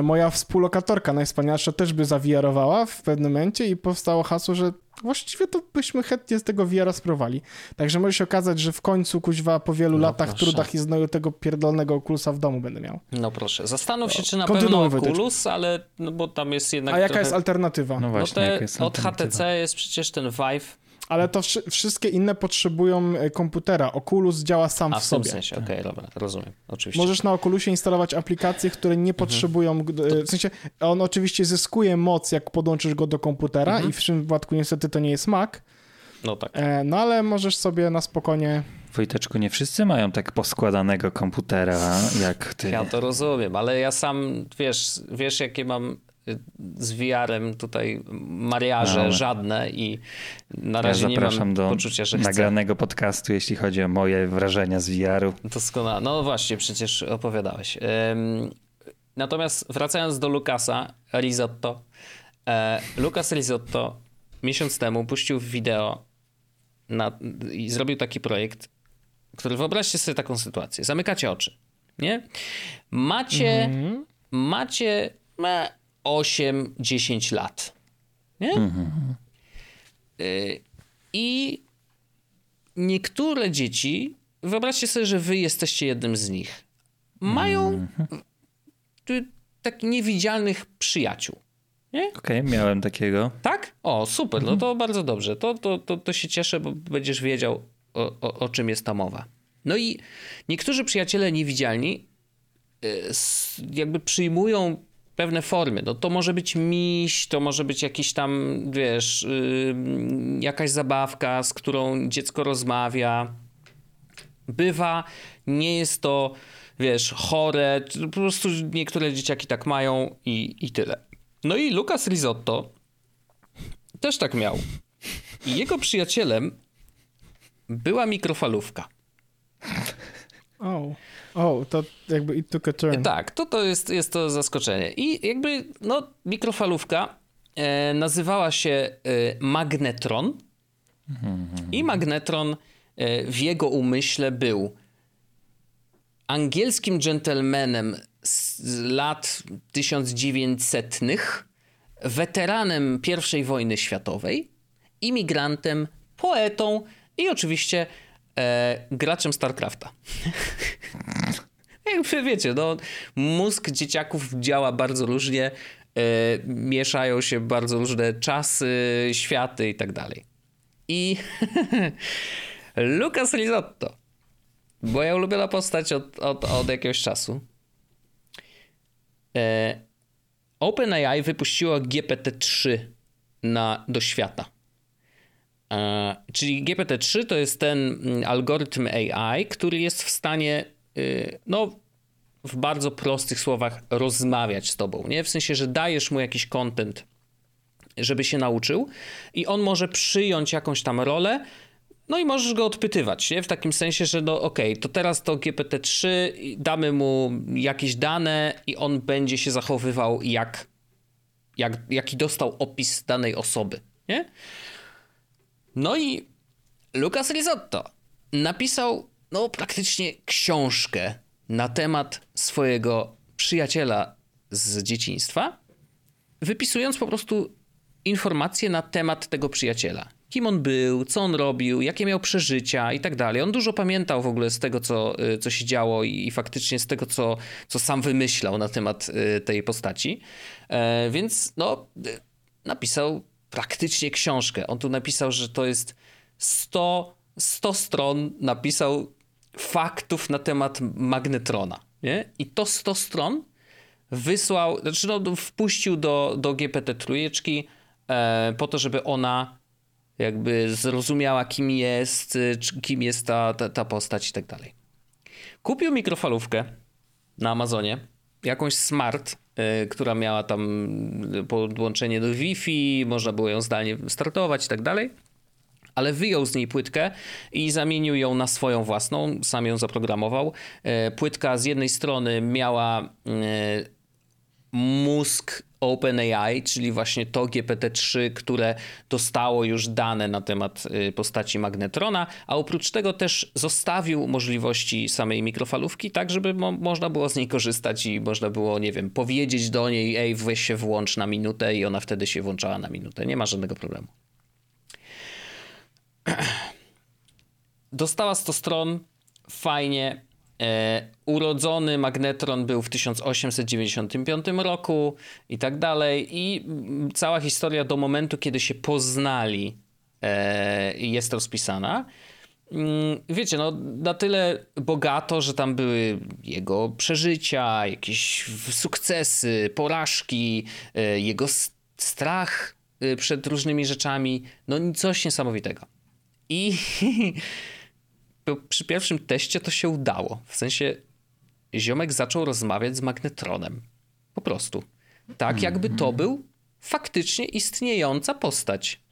moja współlokatorka najwspanialsza też by zawiarowała w pewnym momencie i powstało hasło, że właściwie to byśmy chętnie z tego VR-a spróbowali. Także może się okazać, że w końcu, kuźwa, po wielu no latach proszę. trudach i znoju tego pierdolnego Oculusa w domu będę miał. No proszę, zastanów się, czy na pewno Oculus, ale no bo tam jest jednak A jaka trochę... jest alternatywa? No właśnie, no te, Od HTC jest przecież ten Vive, ale to wszystkie inne potrzebują e, komputera. Oculus działa sam A, w, sobie. w sensie, okej, okay, dobra, rozumiem. Oczywiście. Możesz na Oculusie instalować aplikacje, które nie mhm. potrzebują, mhm. w sensie on oczywiście zyskuje moc, jak podłączysz go do komputera mhm. i w tym wypadku niestety to nie jest Mac. No tak. No ale możesz sobie na spokojnie Wojteczku, nie wszyscy mają tak poskładanego komputera jak ty. Ja to rozumiem, ale ja sam, wiesz, wiesz jakie mam z VR-em tutaj mariaże no. żadne i na razie ja nie mam do poczucia, że nagranego podcastu, jeśli chodzi o moje wrażenia z VR-u. Doskonale. No właśnie, przecież opowiadałeś. Natomiast wracając do Lukasa Risotto. E, Lukas Risotto miesiąc temu puścił wideo na, i zrobił taki projekt, który wyobraźcie sobie taką sytuację. Zamykacie oczy, nie? Macie, mm -hmm. macie 8-10 lat. Nie? Mhm. I niektóre dzieci, wyobraźcie sobie, że wy jesteście jednym z nich, mają mhm. takich niewidzialnych przyjaciół. Okej, okay, miałem takiego. Tak? O, super, no to bardzo dobrze. To, to, to, to się cieszę, bo będziesz wiedział, o, o, o czym jest ta mowa. No i niektórzy przyjaciele niewidzialni y, jakby przyjmują pewne formy. No to może być miś, to może być jakiś tam, wiesz, yy, jakaś zabawka, z którą dziecko rozmawia. Bywa, nie jest to, wiesz, chore, po prostu niektóre dzieciaki tak mają i, i tyle. No i Lucas Risotto też tak miał. I jego przyjacielem była mikrofalówka. Oh. O, to jakby it took a turn. Tak, to, to jest, jest to zaskoczenie. I jakby, no, mikrofalówka e, nazywała się e, magnetron i magnetron e, w jego umyśle był angielskim gentlemanem z lat 1900 weteranem I wojny światowej, imigrantem, poetą i oczywiście e, graczem StarCrafta. Jakby wiecie, no, mózg dzieciaków działa bardzo różnie, e, mieszają się bardzo różne czasy, światy i tak dalej. I Lucas Risotto, moja ulubiona postać od, od, od jakiegoś czasu. E, OpenAI wypuściło GPT-3 na, do świata. E, czyli GPT-3 to jest ten mm, algorytm AI, który jest w stanie, y, no, w bardzo prostych słowach, rozmawiać z tobą. Nie? W sensie, że dajesz mu jakiś content, żeby się nauczył, i on może przyjąć jakąś tam rolę. No i możesz go odpytywać, nie? w takim sensie, że no okej, okay, to teraz to GPT-3, damy mu jakieś dane i on będzie się zachowywał jak, jak jaki dostał opis danej osoby. Nie? No i Lucas Risotto napisał no praktycznie książkę na temat swojego przyjaciela z dzieciństwa, wypisując po prostu informacje na temat tego przyjaciela. Kim on był, co on robił, jakie miał przeżycia i tak dalej. On dużo pamiętał w ogóle z tego, co, y, co się działo i, i faktycznie z tego, co, co sam wymyślał na temat y, tej postaci. E, więc no, y, napisał praktycznie książkę. On tu napisał, że to jest 100, 100 stron, napisał faktów na temat magnetrona. Nie? I to 100 stron wysłał, znaczy no, wpuścił do, do GPT trójeczki e, po to, żeby ona jakby zrozumiała, kim jest, kim jest ta, ta, ta postać i tak dalej. Kupił mikrofalówkę na Amazonie, jakąś smart, która miała tam podłączenie do Wi-Fi, można było ją zdalnie startować i tak dalej. Ale wyjął z niej płytkę i zamienił ją na swoją własną, sam ją zaprogramował. Y, płytka z jednej strony miała y, mózg OpenAI, czyli właśnie to GPT-3, które dostało już dane na temat y, postaci magnetrona, a oprócz tego też zostawił możliwości samej mikrofalówki, tak żeby mo można było z niej korzystać i można było, nie wiem, powiedzieć do niej, ej, weź się włącz na minutę i ona wtedy się włączała na minutę. Nie ma żadnego problemu. Dostała 100 stron, fajnie, urodzony magnetron był w 1895 roku i tak dalej. I cała historia do momentu, kiedy się poznali, e, jest rozpisana. Mm, wiecie, no na tyle bogato, że tam były jego przeżycia, jakieś sukcesy, porażki, e, jego strach e, przed różnymi rzeczami. No coś niesamowitego. I przy pierwszym teście to się udało. W sensie ziomek zaczął rozmawiać z magnetronem. Po prostu. Tak, jakby to był faktycznie istniejąca postać.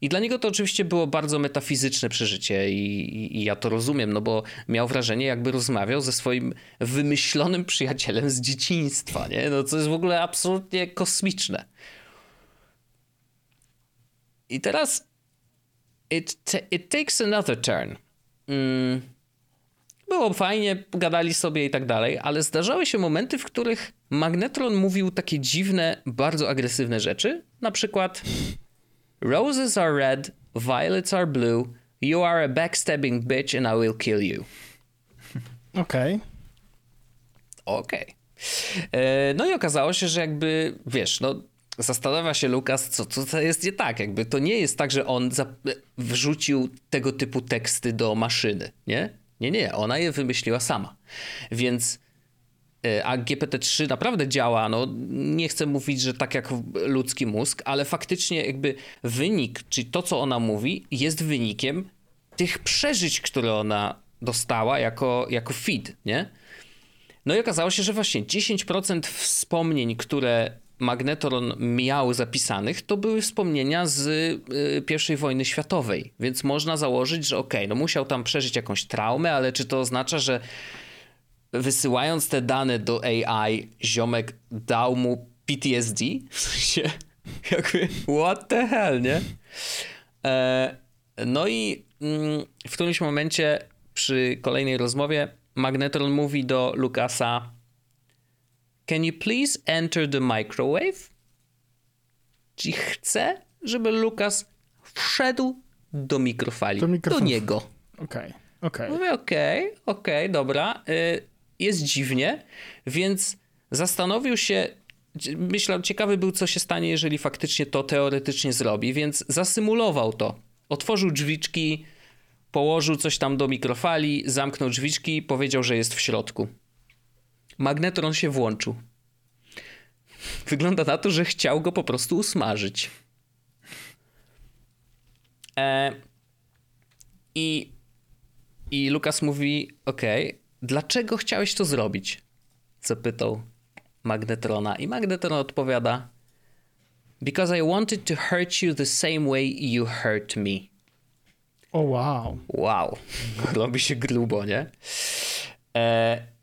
I dla niego to oczywiście było bardzo metafizyczne przeżycie i, i, i, ja to rozumiem, no bo miał wrażenie, jakby rozmawiał ze swoim wymyślonym przyjacielem z dzieciństwa, nie? No co jest w ogóle absolutnie kosmiczne. I teraz it, it takes another turn. Mm, było fajnie, gadali sobie i tak dalej, ale zdarzały się momenty, w których Magnetron mówił takie dziwne, bardzo agresywne rzeczy. Na przykład Roses are red, violets are blue, you are a backstabbing bitch and I will kill you. Okej. Okay. Okej. Okay. E, no i okazało się, że jakby, wiesz, no zastanawia się Lukas, co, to jest nie tak. Jakby to nie jest tak, że on wrzucił tego typu teksty do maszyny, nie? Nie, nie, ona je wymyśliła sama. Więc e, a GPT-3 naprawdę działa, no nie chcę mówić, że tak jak ludzki mózg, ale faktycznie jakby wynik, czyli to, co ona mówi, jest wynikiem tych przeżyć, które ona dostała jako, jako feed, nie? No i okazało się, że właśnie 10% wspomnień, które magnetron miał zapisanych, to były wspomnienia z y, I wojny światowej. Więc można założyć, że okej, okay, no musiał tam przeżyć jakąś traumę, ale czy to oznacza, że wysyłając te dane do AI, ziomek dał mu PTSD? W sensie, jakby, what the hell, nie? E, no i mm, w którymś momencie przy kolejnej rozmowie Magnetron mówi do Lukasa Can you please enter the microwave? Czyli chcę, żeby Lukas wszedł do mikrofali. Do, do niego. Okej, okay, okej. Okay. Mówię, okej, okay, okej, okay, dobra. Y, jest dziwnie, więc zastanowił się, myślał, ciekawy był, co się stanie, jeżeli faktycznie to teoretycznie zrobi, więc zasymulował to. Otworzył drzwiczki, położył coś tam do mikrofali, zamknął drzwiczki, powiedział, że jest w środku. Magnetron się włączył. Wygląda na to, że chciał go po prostu usmażyć. E, I i Lukas mówi: Okej, okay, dlaczego chciałeś to zrobić? Zapytał Magnetrona. I Magnetron odpowiada: Because I wanted to hurt you the same way you hurt me. O oh, wow. Wow. Robi się grubo, nie? E,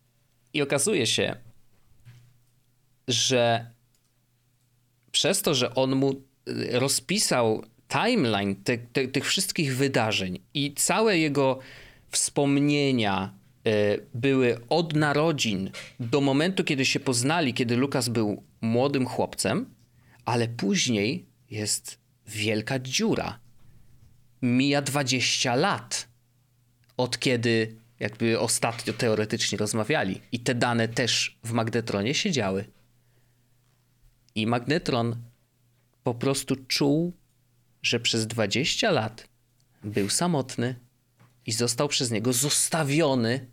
i okazuje się, że przez to, że on mu y, rozpisał timeline te, te, tych wszystkich wydarzeń i całe jego wspomnienia y, były od narodzin do momentu, kiedy się poznali, kiedy Lukas był młodym chłopcem, ale później jest wielka dziura. Mija 20 lat od kiedy jakby ostatnio teoretycznie rozmawiali. I te dane też w magnetronie siedziały. I magnetron po prostu czuł, że przez 20 lat był samotny i został przez niego zostawiony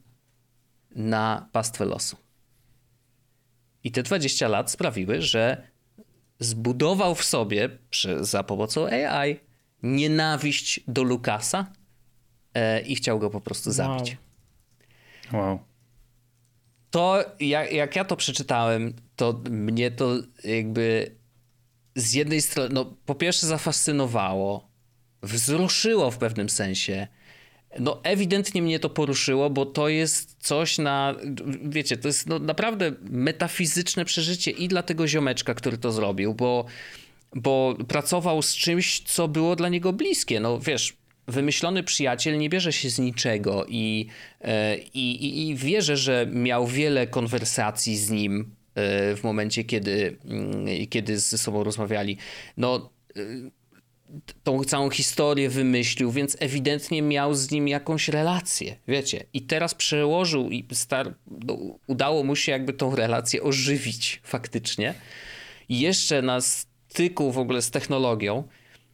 na pastwę losu. I te 20 lat sprawiły, że zbudował w sobie przy, za pomocą AI nienawiść do Lukasa e, i chciał go po prostu zabić. Wow. Wow. To jak, jak ja to przeczytałem, to mnie to jakby z jednej strony, no po pierwsze zafascynowało, wzruszyło w pewnym sensie. No ewidentnie mnie to poruszyło, bo to jest coś na, wiecie, to jest no, naprawdę metafizyczne przeżycie i dla tego ziomeczka, który to zrobił, bo, bo pracował z czymś, co było dla niego bliskie. No wiesz, wymyślony przyjaciel nie bierze się z niczego i, e, i, i, i wierzę, że miał wiele konwersacji z nim e, w momencie, kiedy, mm, kiedy ze sobą rozmawiali. No, e, tą całą historię wymyślił, więc ewidentnie miał z nim jakąś relację, wiecie. I teraz przełożył i star- no, udało mu się jakby tą relację ożywić faktycznie. I jeszcze na styku w ogóle z technologią,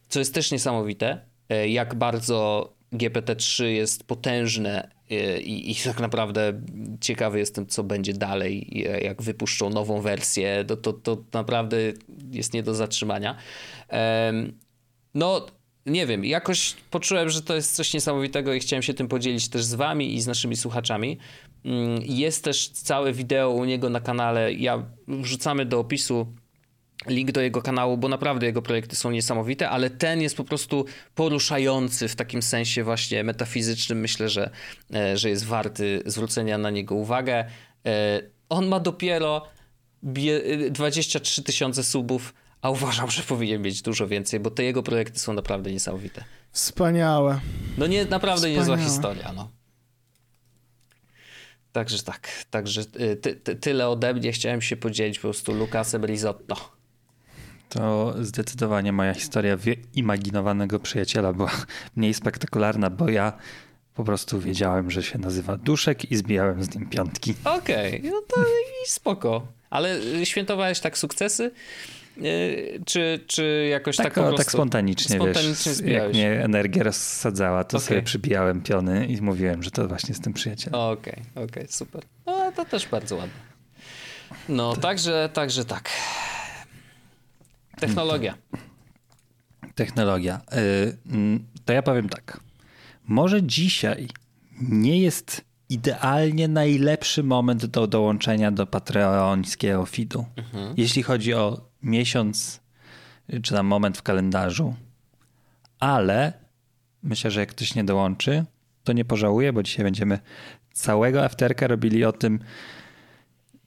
co jest też niesamowite, jak bardzo GPT-3 jest potężne e, i, i tak naprawdę ciekawy jestem, co będzie dalej, e, jak wypuszczą nową wersję, to, to, to naprawdę jest nie do zatrzymania. No, nie wiem, jakoś poczułem, że to jest coś niesamowitego i chciałem się tym podzielić też z wami i z naszymi słuchaczami. Mm, Jest też całe wideo u niego na kanale. Ja wrzucamy do opisu link do jego kanału, bo naprawdę jego projekty są niesamowite, ale ten jest po prostu poruszający w takim sensie właśnie metafizycznym. Myślę, że, e, że jest warty zwrócenia na niego uwagę. E, On ma dopiero bie- 23 tysiące subów, a uważam, że powinien mieć dużo więcej, bo te jego projekty są naprawdę niesamowite. Wspaniałe. No nie, naprawdę niezła Wspaniałe. historia, no. Także tak, także ty, ty, tyle ode mnie. Chciałem się podzielić po prostu Lukasem Risotto. To zdecydowanie moja historia wyimaginowanego przyjaciela była mniej spektakularna, bo ja po prostu wiedziałem, że się nazywa Duszek i zbijałem z nim piątki. Okej, no to i spoko. Ale świętowałeś tak sukcesy? Y, Czy, czy jakoś tak, Tak, po o, prostu... tak spontanicznie, spontanicznie wiesz, jak mnie energia rozsadzała, to Okej. sobie przybijałem piony i mówiłem, że to właśnie z tym przyjacielem. Okej, okej, super. No to też bardzo ładne. No, także, także tak. Technologia. Technologia. Y, mm, To ja powiem tak. Może dzisiaj nie jest idealnie najlepszy moment do dołączenia do patreońskiego feedu. Jeśli chodzi o miesiąc y, czy tam moment w kalendarzu. Ale myślę, że jak ktoś nie dołączy, to nie pożałuje, bo dzisiaj będziemy całego afterka robili o tym,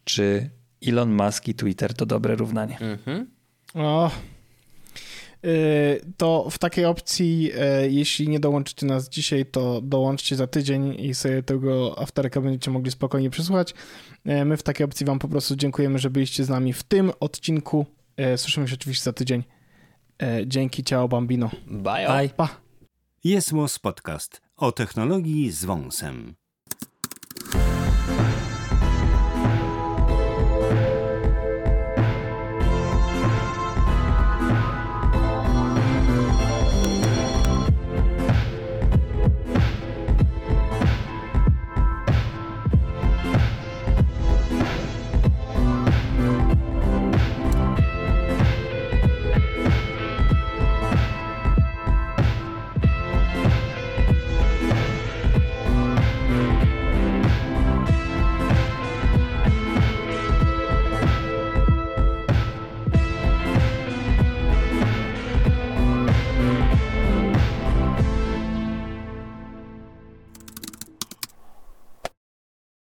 czy Elon Musk i Twitter to dobre równanie. Mhm. O. Y, To w takiej opcji, e, jeśli nie dołączycie nas dzisiaj, to dołączcie za tydzień i sobie tego afterka będziecie mogli spokojnie przysłuchać. E, My w takiej opcji wam po prostu dziękujemy, że byliście z nami w tym odcinku. Słyszymy się oczywiście za tydzień. Dzięki, ciao Bambino. Bye. Bye. Pa! Jest Podcast o technologii z wąsem.